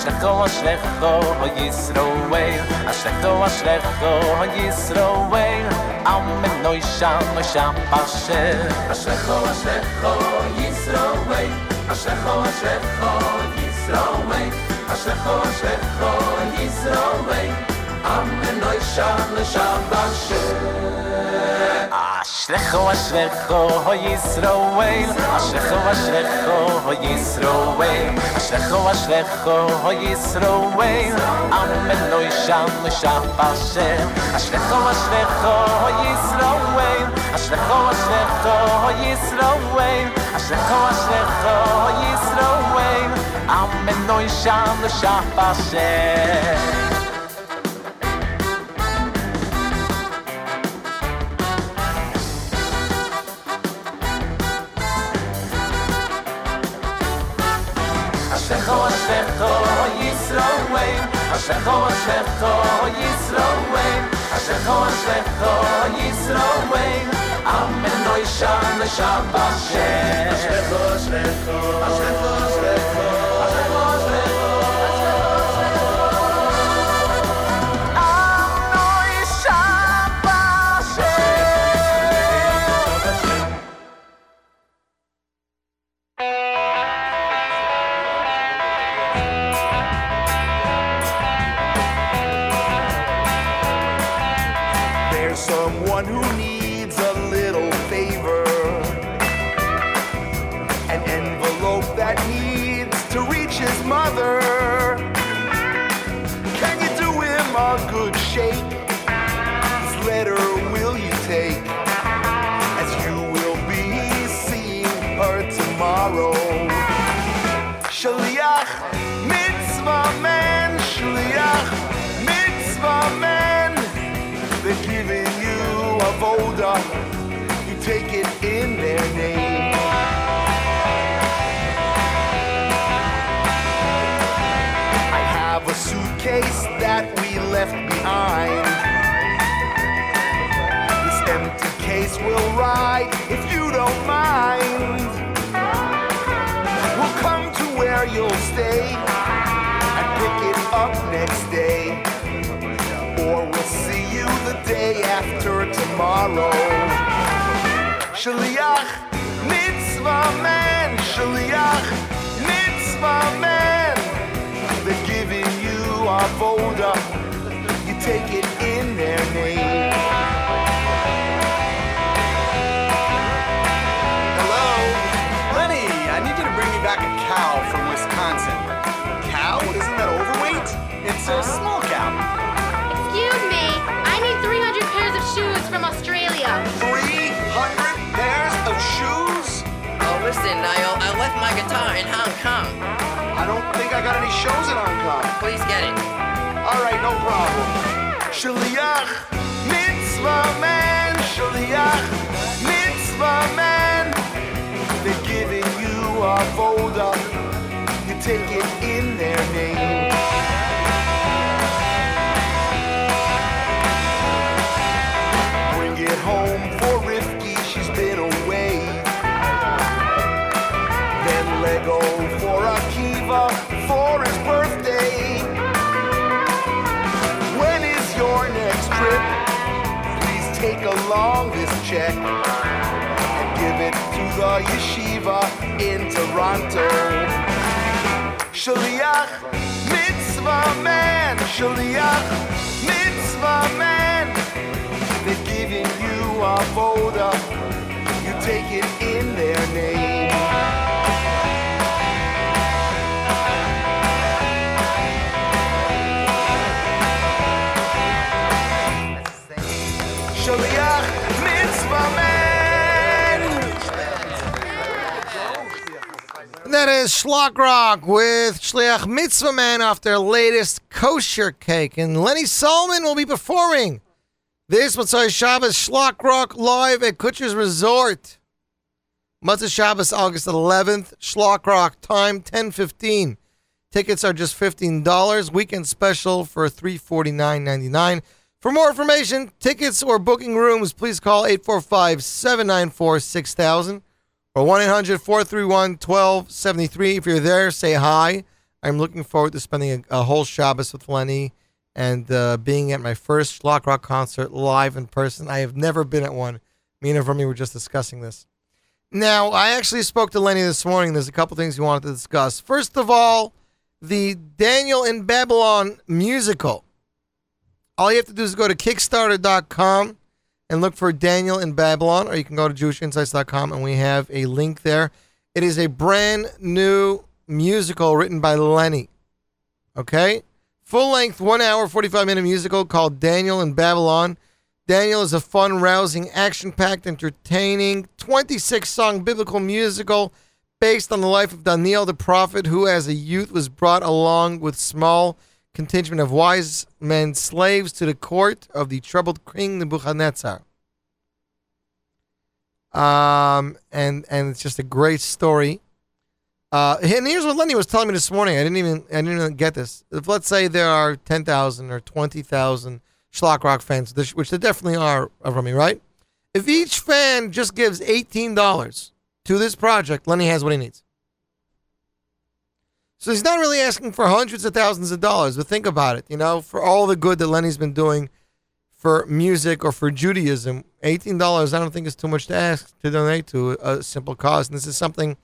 אַ שכה וואַשלעך גאָ וויס רוויי אמן נוי שם נוי שם אשר אַ שכה וואַשלעך גאָ וויס רוויי אַ שכה וואַשלעך Am menoy sham le sham bashe, a shlekho asher khoyes rovel, ישראל shlekho asher khoyes rovel, a shlekho asher khoyes rovel, am menoy sham le sham bashe, ישראל אמנו ישם khoyes rovel. שאַג אויף שאַג איז רומיין, אַ שאַג אויף שאַג איז רומיין, אַ מיין נײַ שאנדל שאַבאַש, אַ שאַג אויף שאַג don't mind. We'll come to where you'll stay and pick it up next day or we'll see you the day after tomorrow. Shaliach, mitzvah man, shaliach, mitzvah man. They're giving you a voda, you take it in their name. Cow from Wisconsin. Cow? Isn't that overweight? It's a small cow. Excuse me, I need 300 pairs of shoes from Australia. 300 pairs of shoes? Oh, listen, Niall, I left my guitar in Hong Kong. I don't think I got any shows in Hong Kong. Please get it. All right, no problem. Shaliach, mitzvah man, shaliach, mitzvah man. You voda, you take it in their name. Bring it home for Rifki, she's been away. Then Lego for Akiva for his birthday. When is your next trip? Please take along this check and give it to the yeshiva in Toronto. Shaliach, mitzvah man, shaliach, mitzvah man. They've given you a folder, you take it in their name. That is Shlock Rock with Shliach Mitzvah Man off their latest kosher cake. And Lenny Solomon will be performing this Motzai Shabbos Shlock Rock live at Kutsher's Resort. Motzai Shabbos, August 11th. Shlock Rock, time 1015. Tickets are just $15. Weekend special for $349.99. For more information, tickets, or booking rooms, please call 845 794 6000 or 1 800 431 1273. If you're there, say hi. I'm looking forward to spending a, a whole Shabbos with Lenny and uh, being at my first Shlock Rock concert live in person. I have never been at one. Me and Avrami were just discussing this. Now, I actually spoke to Lenny this morning. There's a couple things we wanted to discuss. First of all, the Daniel in Babylon musical. All you have to do is go to Kickstarter.com and look for Daniel in Babylon, or you can go to JewishInsights.com and we have a link there. It is a brand new musical written by Lenny. Okay? Full length, one hour, 45 minute musical called Daniel in Babylon. Daniel is a fun, rousing, action packed, entertaining 26 song biblical musical based on the life of Daniel the prophet, who as a youth was brought along with small contingent of wise men slaves to the court of the troubled king Nebuchadnezzar. Um, and and it's just a great story. Uh, and here's what Lenny was telling me this morning. I didn't even I didn't even get this. If let's say there are ten thousand or twenty thousand Shlock Rock fans, which- there definitely are from me, right? If each fan just gives eighteen dollars to this project, Lenny has what he needs. So he's not really asking for hundreds of thousands of dollars, but think about it. You know, for all the good that Lenny's been doing for music or for Judaism, eighteen dollars I don't think is too much to ask to donate to a simple cause. And this is something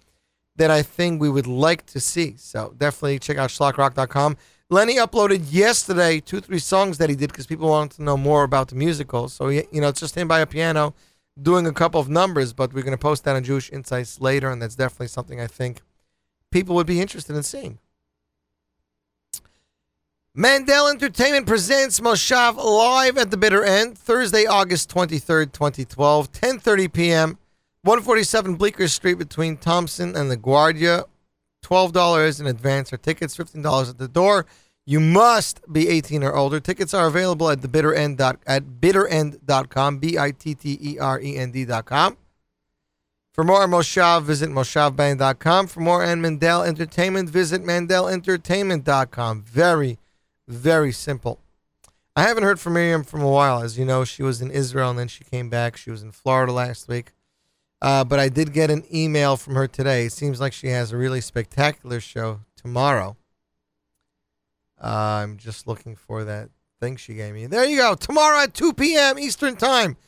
that I think we would like to see. So definitely check out shlockrock.com. Lenny uploaded yesterday two, three songs that he did because people wanted to know more about the musical. So, he, you know, it's just him by a piano doing a couple of numbers, but we're going to post that on Jewish Insights later, and that's definitely something I think people would be interested in seeing. Mandel Entertainment presents Moshav live at the bitter end, Thursday, August 23rd, 2012, 10.30 p.m., 147 Bleecker Street between Thompson and LaGuardia. $12 in advance or tickets, $15 at the door. You must be 18 or older. Tickets are available at the bitter end dot, bitterend.com, B I T T E R E N D.com. For more on Moshav, visit moshavband.com. For more and Mandel Entertainment, visit mandelentertainment.com. Very, very simple. I haven't heard from Miriam from a while. As you know, she was in Israel and then she came back. She was in Florida last week. Uh, but I did get an email from her today. It seems like she has a really spectacular show tomorrow. Uh, I'm just looking for that thing she gave me. There you go. Tomorrow at 2 p.m. Eastern Time.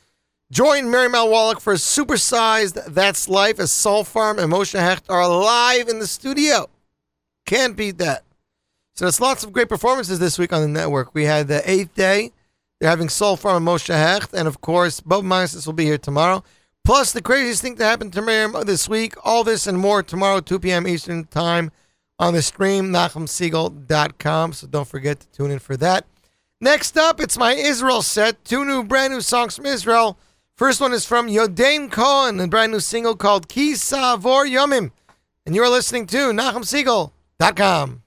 Join Mary Mel Wallach for a supersized That's Life as Soul Farm and Moshe Hecht are live in the studio. Can't beat that. So there's lots of great performances this week on the network. We had the eighth day. They're having Soul Farm and Moshe Hecht. And of course, Bob Meises will be here tomorrow. Plus, the craziest thing to happen to Miriam this week. All this and more tomorrow, 2 p.m. Eastern Time on the stream, NachumSegal.com. So don't forget to tune in for that. Next up, it's my Israel set. Two new, brand new songs from Israel. First one is from Yodain Cohen, a brand new single called Ki Savor Yomim. And you're listening to NachumSegal.com.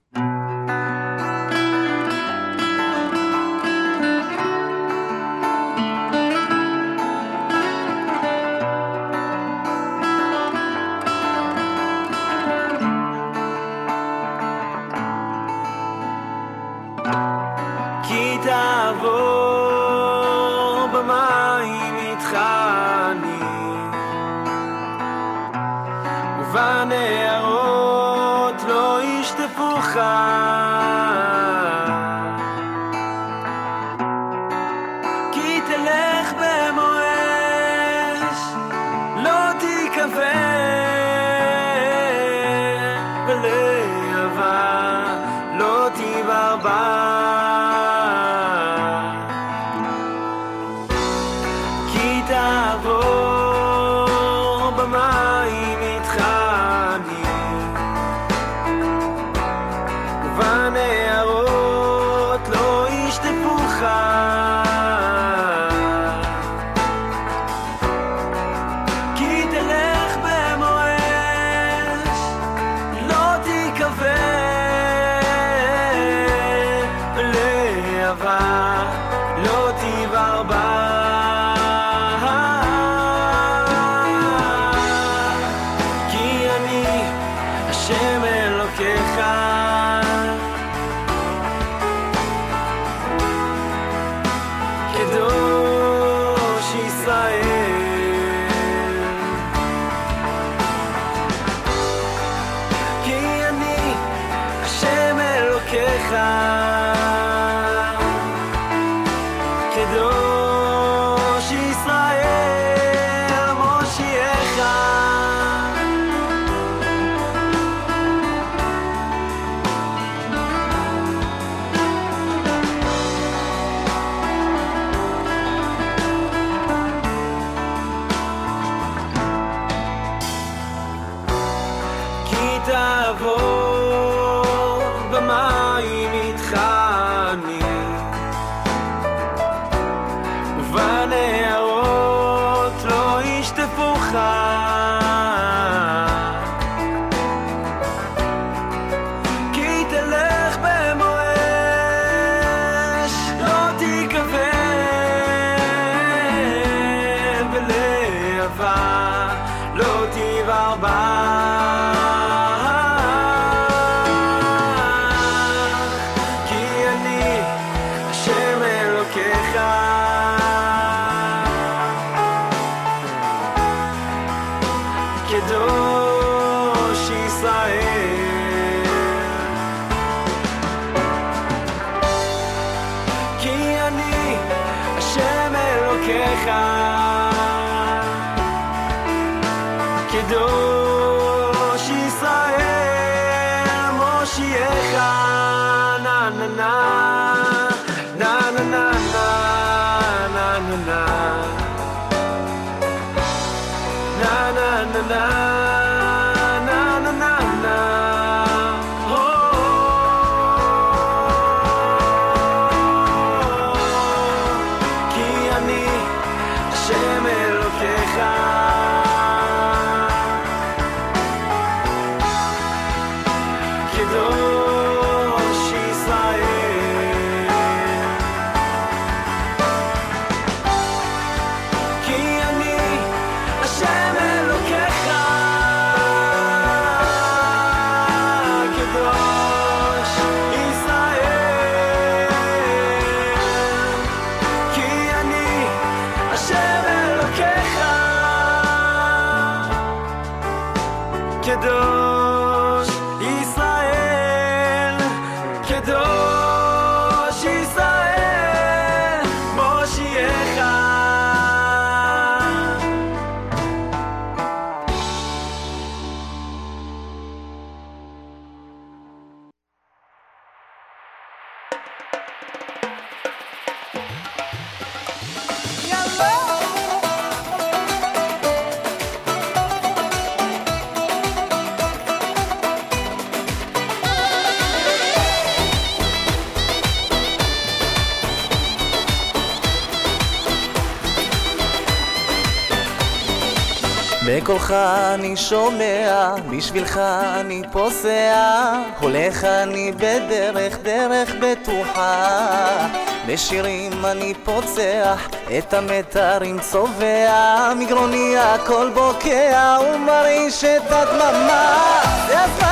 קולך אני שומע, בשבילך אני פוסע, הולך אני בדרך, דרך בטוחה. בשירים אני פוצח, את המתרים צובע, מגרוני הכל בוקע ומרעיש את הדממה. זה הזמן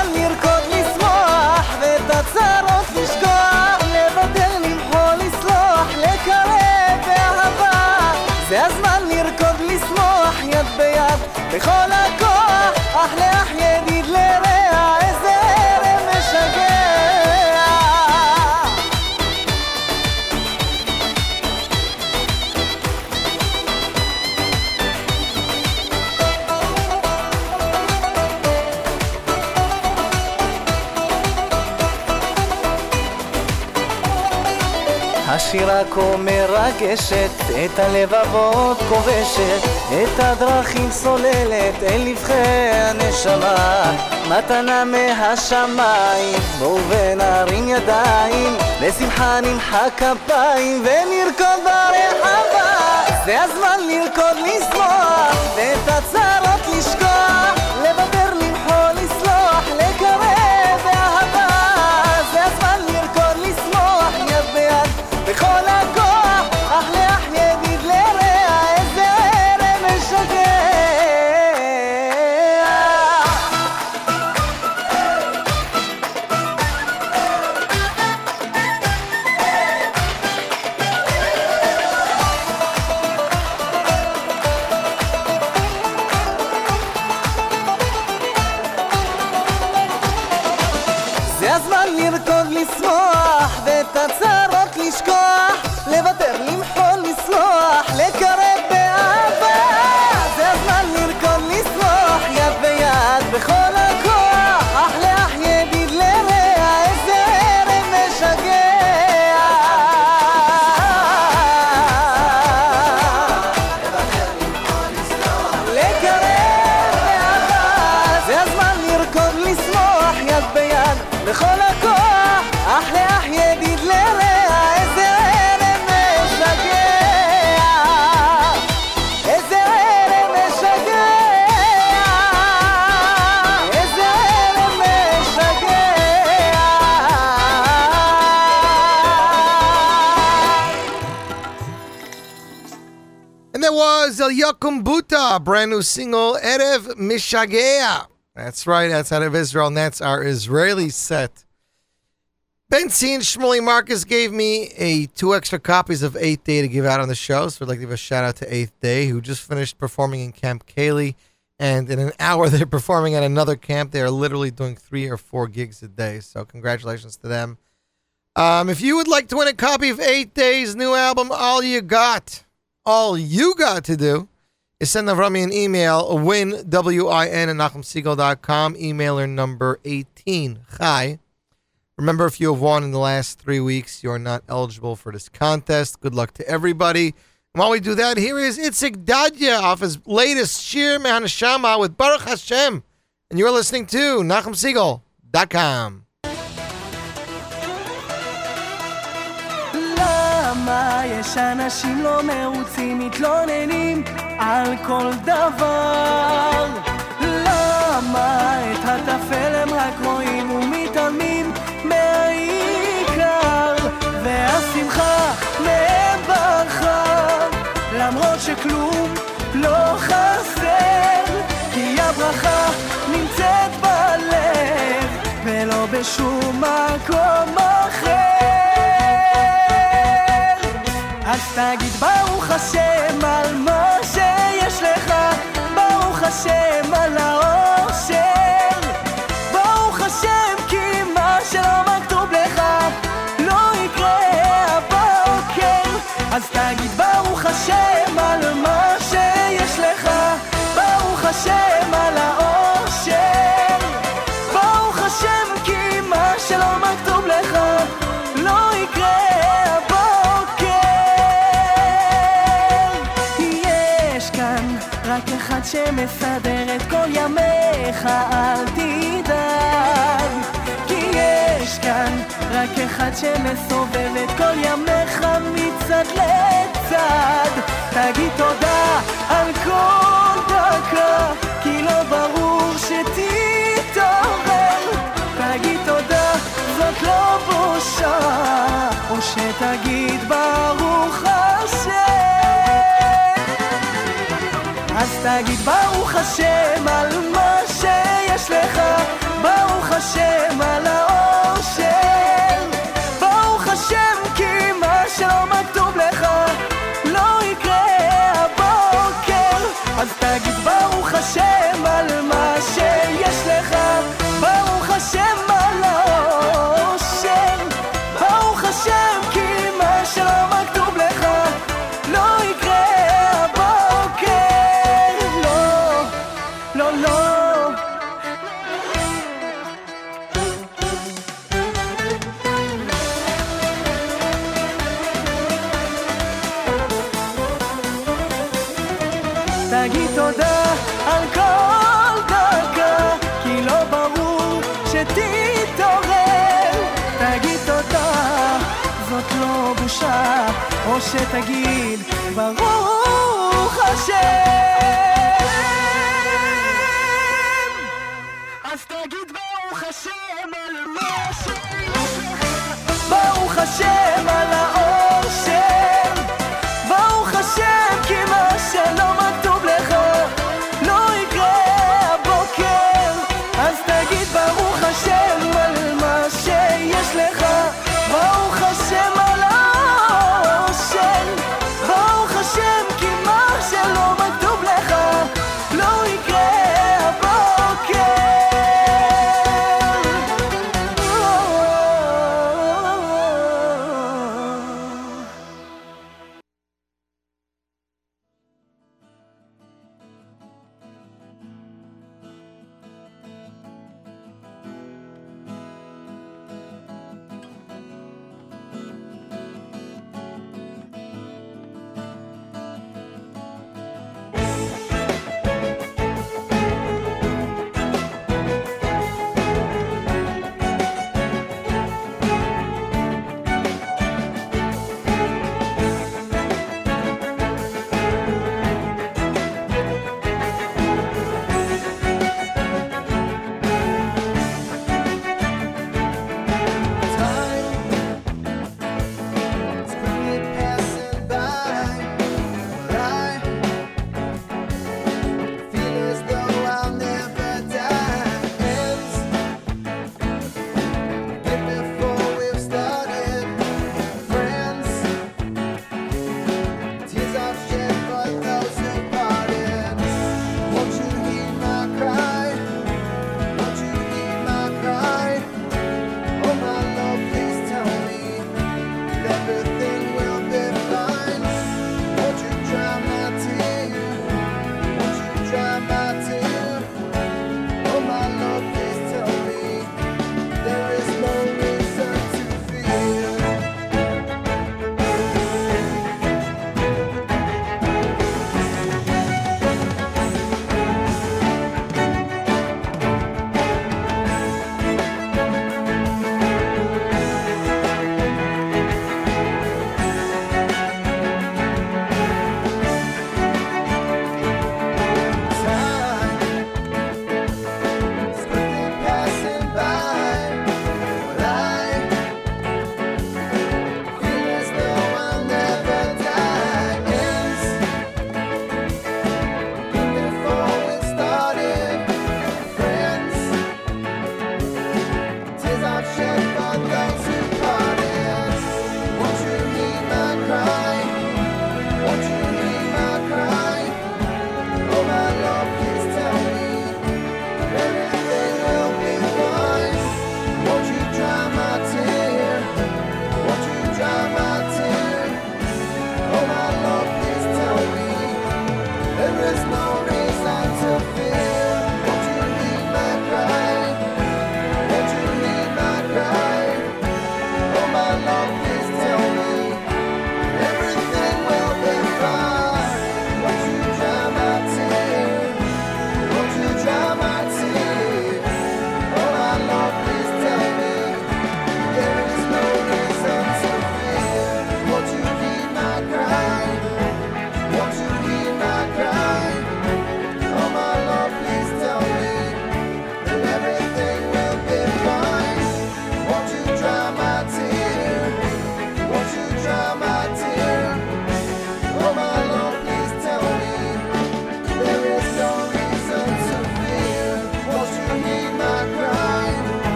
בכל הכוח, אך לאט כה מרגשת, את הלבבות כובשת, את הדרכים סוללת, אל נבחי הנשמה. מתנה מהשמיים, בואו ונרים ידיים, לשמחה נמחא כפיים ונרקוד ברחבה. זה הזמן לרקוד לשמאל Brand new single, Erev Mishagea. That's right, that's out of Israel, and that's our Israeli set. Benzine Shmuley Marcus gave me a two extra copies of Eighth Day to give out on the show, so I'd like to give a shout out to Eighth Day, who just finished performing in Camp Kaylee, and in an hour they're performing at another camp. They are literally doing three or four gigs a day, so congratulations to them. Um, if you would like to win a copy of Eight Days' new album, All You Got, all you got to do is send Avrami an email, win, W-I-N, at NachumSegal.com, emailer number 18, Hi. Remember, if you have won in the last three weeks, you are not eligible for this contest. Good luck to everybody. And while we do that, here is Itzik Dadya off his latest Shir Mehanashama with Baruch Hashem. And you're listening to NachumSegal.com. יש אנשים לא מרוצים, מתלוננים על כל דבר? למה את הטפל הם רק רואים ומתעלמים מהעיקר? והשמחה מהם ברחה, למרות שכלום לא חסר, כי הברכה נמצאת בלב, ולא בשום מקום אחר. אז תגיד ברוך השם על מה שיש לך, ברוך השם על האושר. שמסדר את כל ימיך, אל תדאג. כי יש כאן רק אחד שמסובב את כל ימיך מצד לצד. תגיד תודה השם על מה שיש לך, ברוך השם על האושר. ברוך השם כי מה שלא מכתוב לך לא יקרה הבוקר. אז תגיד ברוך השם על מה שיש שתגיד ברוך השם. אז תגיד ברוך השם על מה לך. ברוך השם על האושר.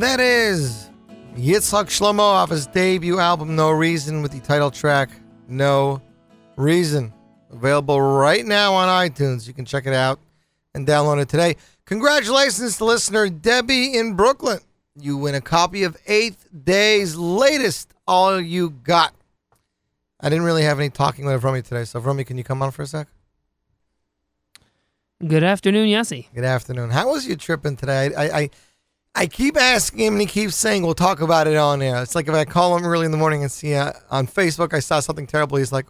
That is Yitzhak Shlomo off his debut album No Reason with the title track No Reason. Available right now on iTunes. You can check it out and download it today. Congratulations to listener Debbie in Brooklyn. You win a copy of Eighth Day's latest All You Got. I didn't really have any talking with Romy today, so Romy, can you come on for a sec? Good afternoon, Yossi. Good afternoon. How was your trip in today? I, I I keep asking him, and he keeps saying we'll talk about it on air. It's like if I call him early in the morning and see uh, on Facebook I saw something terrible. He's like,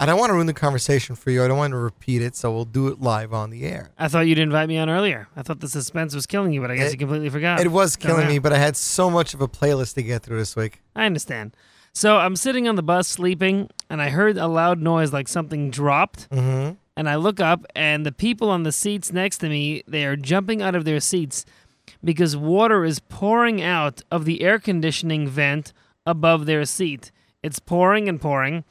I don't want to ruin the conversation for you. I don't want to repeat it, so we'll do it live on the air. I thought you'd invite me on earlier. I thought the suspense was killing you, but I guess It- you completely forgot. It was killing me, but I had so much of a playlist to get through this week. I understand. So I'm sitting on the bus sleeping, and I heard a loud noise like something dropped. Mm-hmm. And I look up, and the people on the seats next to me, they are jumping out of their seats because water is pouring out of the air conditioning vent above their seat. It's pouring and pouring.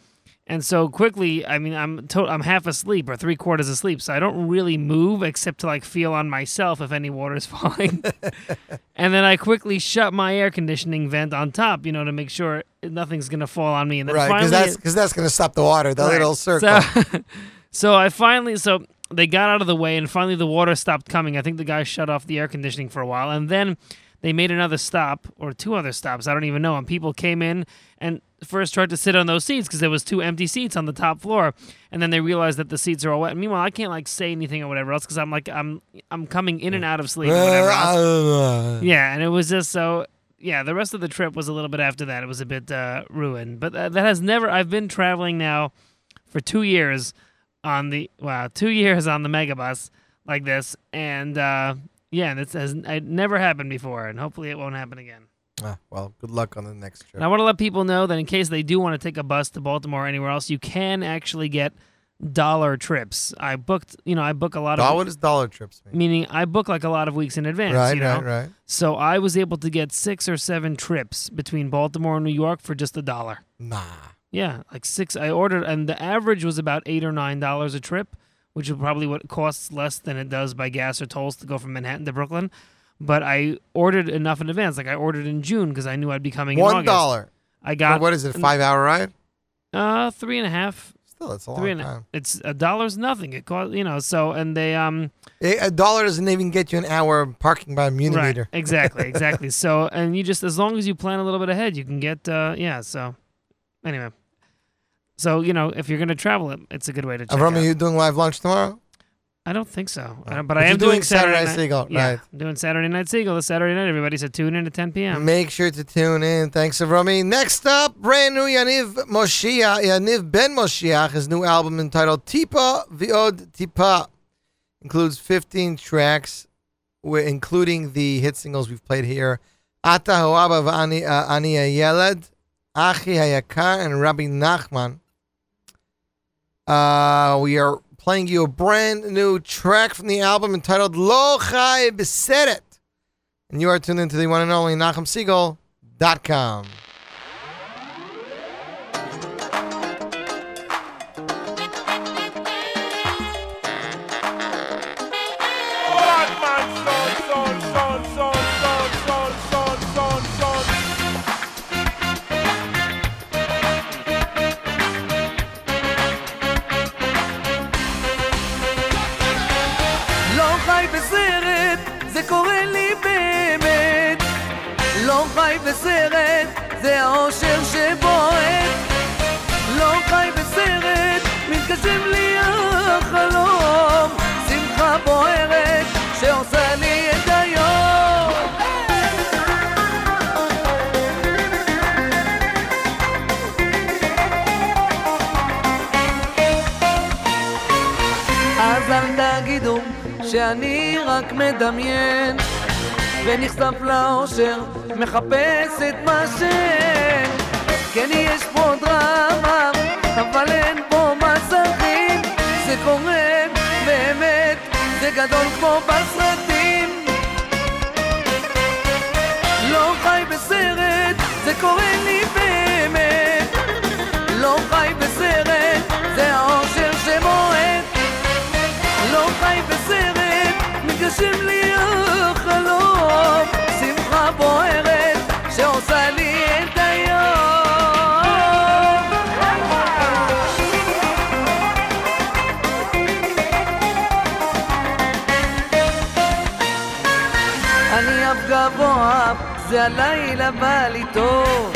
And so quickly, I mean, I'm to- I'm half asleep or three quarters asleep, so I don't really move except to like feel on myself if any water is falling. and then I quickly shut my air conditioning vent on top, you know, to make sure nothing's gonna fall on me. And then Right, because that's because that's going to stop the water. The Right. little circle. So, so I finally, so they got out of the way, and finally the water stopped coming. I think the guy shut off the air conditioning for a while, and then they made another stop or two other stops. I don't even know. And people came in and first tried to sit on those seats because there was two empty seats on the top floor, and then they realized that the seats are all wet. And meanwhile, I can't like say anything or whatever else because I'm like I'm I'm coming in and out of sleep or whatever. else. Yeah, and it was just so. Yeah, the rest of the trip was a little bit after that. It was a bit uh, ruined, but that, that has never. I've been traveling now for two years on the wow, two years on the megabus like this, and uh, yeah, this has it never happened before, and hopefully it won't happen again. Ah, well, good luck on the next trip. And I want to let people know that in case they do want to take a bus to Baltimore or anywhere else, you can actually get dollar trips. I booked, you know, I book a lot of. What does dollar trips mean? Meaning, I book like a lot of weeks in advance. Right, you know? right, right. So I was able to get six or seven trips between Baltimore and New York for just a dollar. Nah. Yeah, like six. I ordered, and the average was about eight or nine dollars a trip, which is probably what costs less than it does by gas or tolls to go from Manhattan to Brooklyn. But I ordered enough in advance. Like I ordered in June because I knew I'd be coming. One I got what is it? A five hour ride? Uh, three and a half. Still, that's a three long and a- time. It's a dollar's nothing. It cost you know. So and they um. A a dollar doesn't even get you an hour of parking by a Right, millimeter. exactly, exactly. So, and you just as long as you plan a little bit ahead, you can get uh yeah. So, anyway, so you know if you're gonna travel, it it's a good way to check Avram, out. are you doing live lunch tomorrow? I don't think so, I don't- but, But I am you're doing, Saturday Night Segal, Yeah, right. I'm doing Saturday Night Segal this Saturday night. Everybody, so tune in at 10 p.m. Make sure to tune in. Thanks, Avrami. Next up, brand new Yaniv Moshiach, Yaniv Ben Moshiach, his new album entitled Tipa Viod Tipa. Includes 15 tracks, wi- including the hit singles we've played here. Ata Hoaba V'ani uh, Ani Hayeled, Achi Hayakar, and Rabbi Nachman. Uh, we are playing you a brand new track from the album entitled Lo Chai Beseret. And you are tuned into the one and only NachumSegal.com. בסרט, זה האושר שבועט. לא חי בסרט, מתגשם לי החלום. שמחה בוערת, שעושה לי את היום. אז אל תגידו שאני רק מדמיין ונחשף לאושר, מחפש את מה שאין כן יש פה דרמה, אבל אין פה מסכים. זה קורה באמת, זה גדול כמו בסרטים. לא חי בסרט, זה קורה לי באמת הלילה בא לי טוב.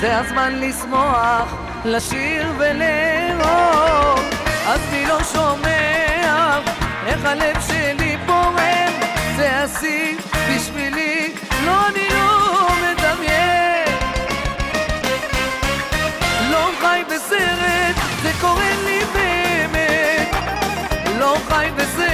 זה הזמן לשמוח, לשיר ולאהוב. אז מי לא שומע איך הלב שלי פועם? זה השיא בשבילי, לא אני לא מדמיין. לא חי בסרט, זה קורה לי באמת. לא חי בסרט,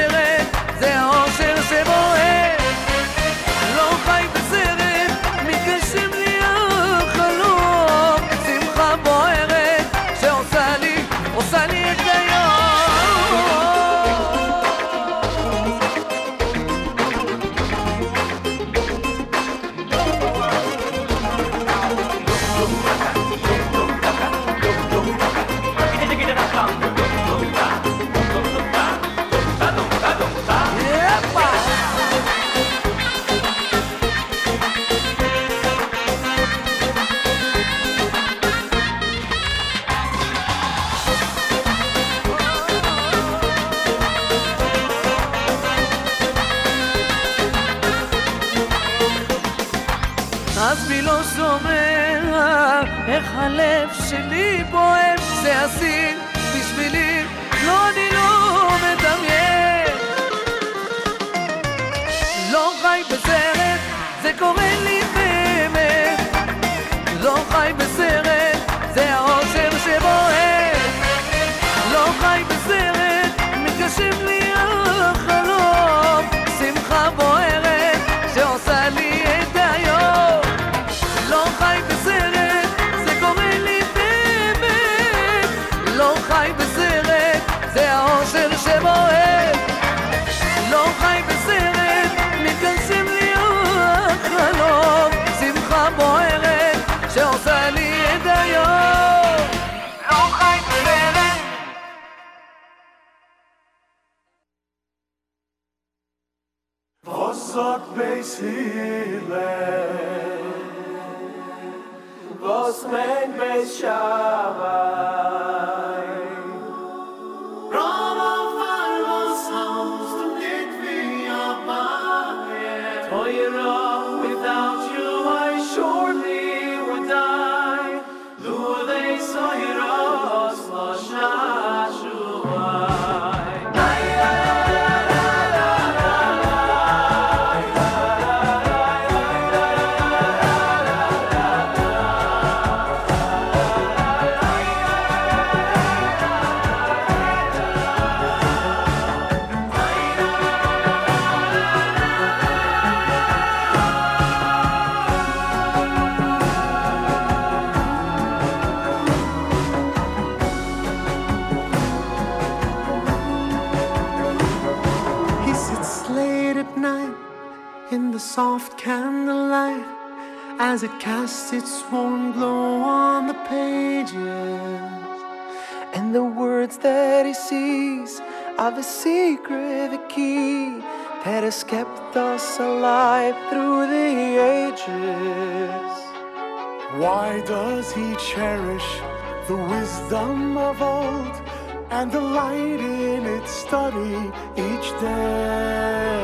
and the light in its study each day?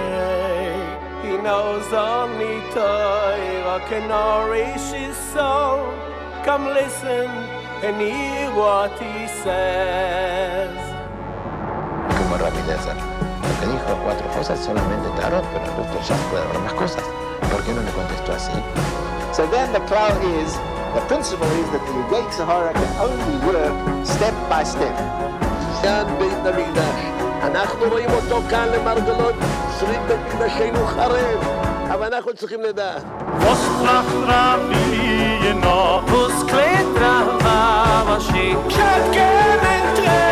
He knows only Torah can nourish his soul. Come listen and hear what he says. Como rapideza. Lo que dijo cuatro cosas solamente tarot, pero el doctor ya puede haber más cosas. ¿Por qué no le contestó así? So then the cloud is, the principle is that the Yegay Sahara can only work step by step. כאן בית המקדש. אנחנו רואים אותו כאן למרגלות, שריד בית מקדשנו חרב, אבל אנחנו צריכים לדעת. Was tracht Rabbi noch? Was klettert was sie kennen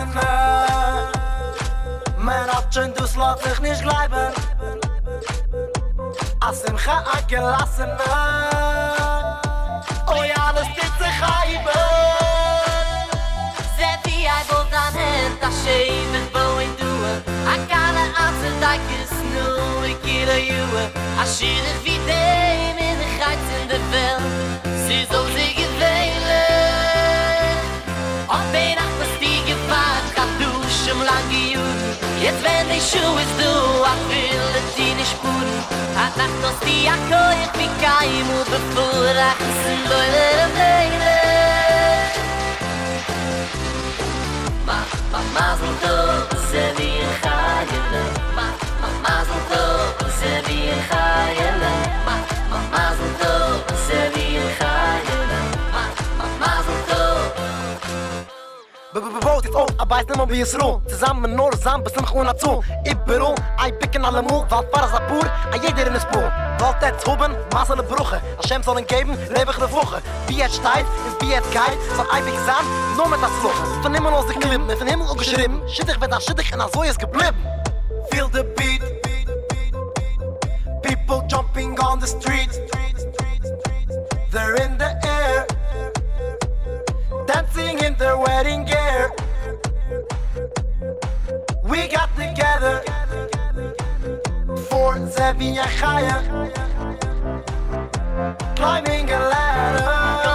Hasana Man hat du slot sich nicht bleiben Asim kha agelassen Oh ja, alles dit sich heiben Zet die Eibel dann hin, das schäf ich bo in duhe A kala atzen dijk is nu, ik kira juhe A schierig wie dem in de geiz in de welt. Jetzt wenn die Schuhe ist du es die nicht spuren Hat Nacht aus die Akko Ich bin kein Mut bevor Ich sind Leute im Leben Ma, ma, mazel tov, ze wie Bebebebebot, jetzt oh, aber jetzt nimm und wie es ruh Zusammen nur zusammen, bis nimmch ohne zu. Ich beru, ein Picken alle Mool, weil Pfarrer ist ein Pur, a jeder in der Spur Wollt jetzt hoben, maß an der Brüche. Hashem soll geben, lebe ich der Wie et steht, ist wie et geil Soll ein Pick sein, nur mit das Fluche Von Himmel aus die Klippen, von Himmel auch geschrieben. Schittig wird er schittig, und so ist geblieben. Feel the beat. People jumping on the street They're in the air. Dancing in their wedding gear. We got together for Zevi and Chaya, climbing a ladder.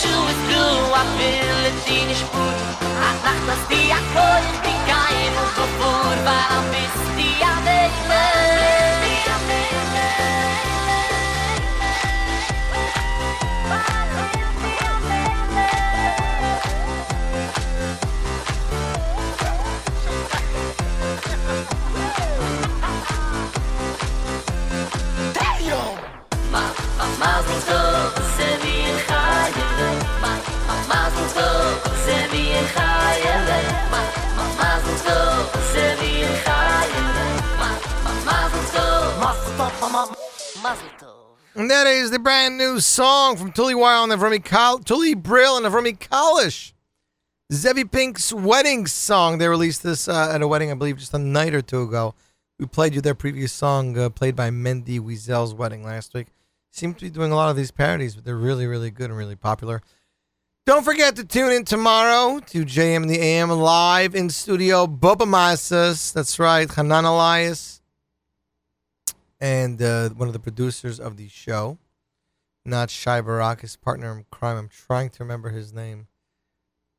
shul with du a bil din ich put a nacht das di a kol bin kein und so vor war am bist di a ma, ma, tov, se vir chayim And that is the brand new song from Tully Wild and Vermi Kal- Tully Brill and Vermi Kalish. Zevi Pink's wedding song. They released this uh, at a wedding, I believe, just a night or two ago. We played you their previous song, uh, played by Mendy Wiesel's wedding last week. Seem to be doing a lot of these parodies, but they're really, really good and really popular. Don't forget to tune in tomorrow to JM in the AM live in studio. Boba Masas, that's right, Hanan Elias, and uh, one of the producers of the show, not Shai Barak, his partner in crime. I'm trying to remember his name.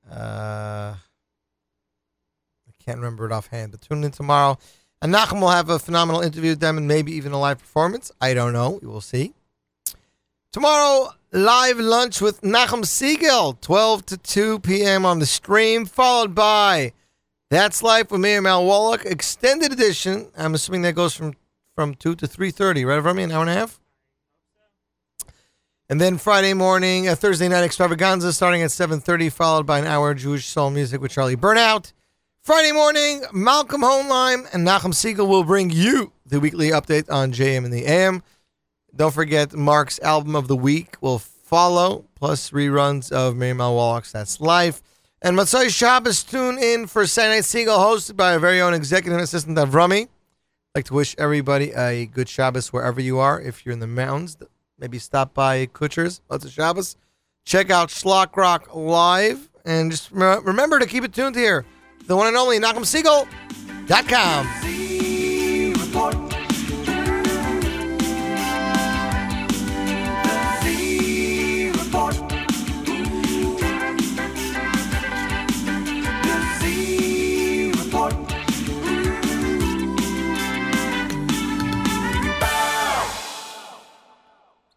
Uh, I can't remember it offhand, but tune in tomorrow. And Nachum will have a phenomenal interview with them and maybe even a live performance. I don't know. We will see. Tomorrow, live lunch with Nachum Segal, 12 to 2 p.m. on the stream, followed by That's Life with Miriam Al Wallach, extended edition. I'm assuming that goes from, from 2 to 3.30, right, Rami? An hour and a half? And then Friday morning, a Thursday night extravaganza starting at 7.30, followed by an hour of Jewish soul music with Charlie Bernhaut. Friday morning, Malcolm Hoenlein and Nachum Segal will bring you the weekly update on JM in the AM. Don't forget, Mark's album of the week will follow, plus reruns of Miriam Al Wallach's That's Life. And Matzai Shabbos, tune in for Saturday Night Segal, hosted by our very own executive assistant, Avrami. I'd like to wish everybody a good Shabbos wherever you are. If you're in the mountains, maybe stop by Kutsher's, Matzai Shabbos. Check out Shlock Rock Live. And just remember to keep it tuned here. The one and only NachumSegal.com.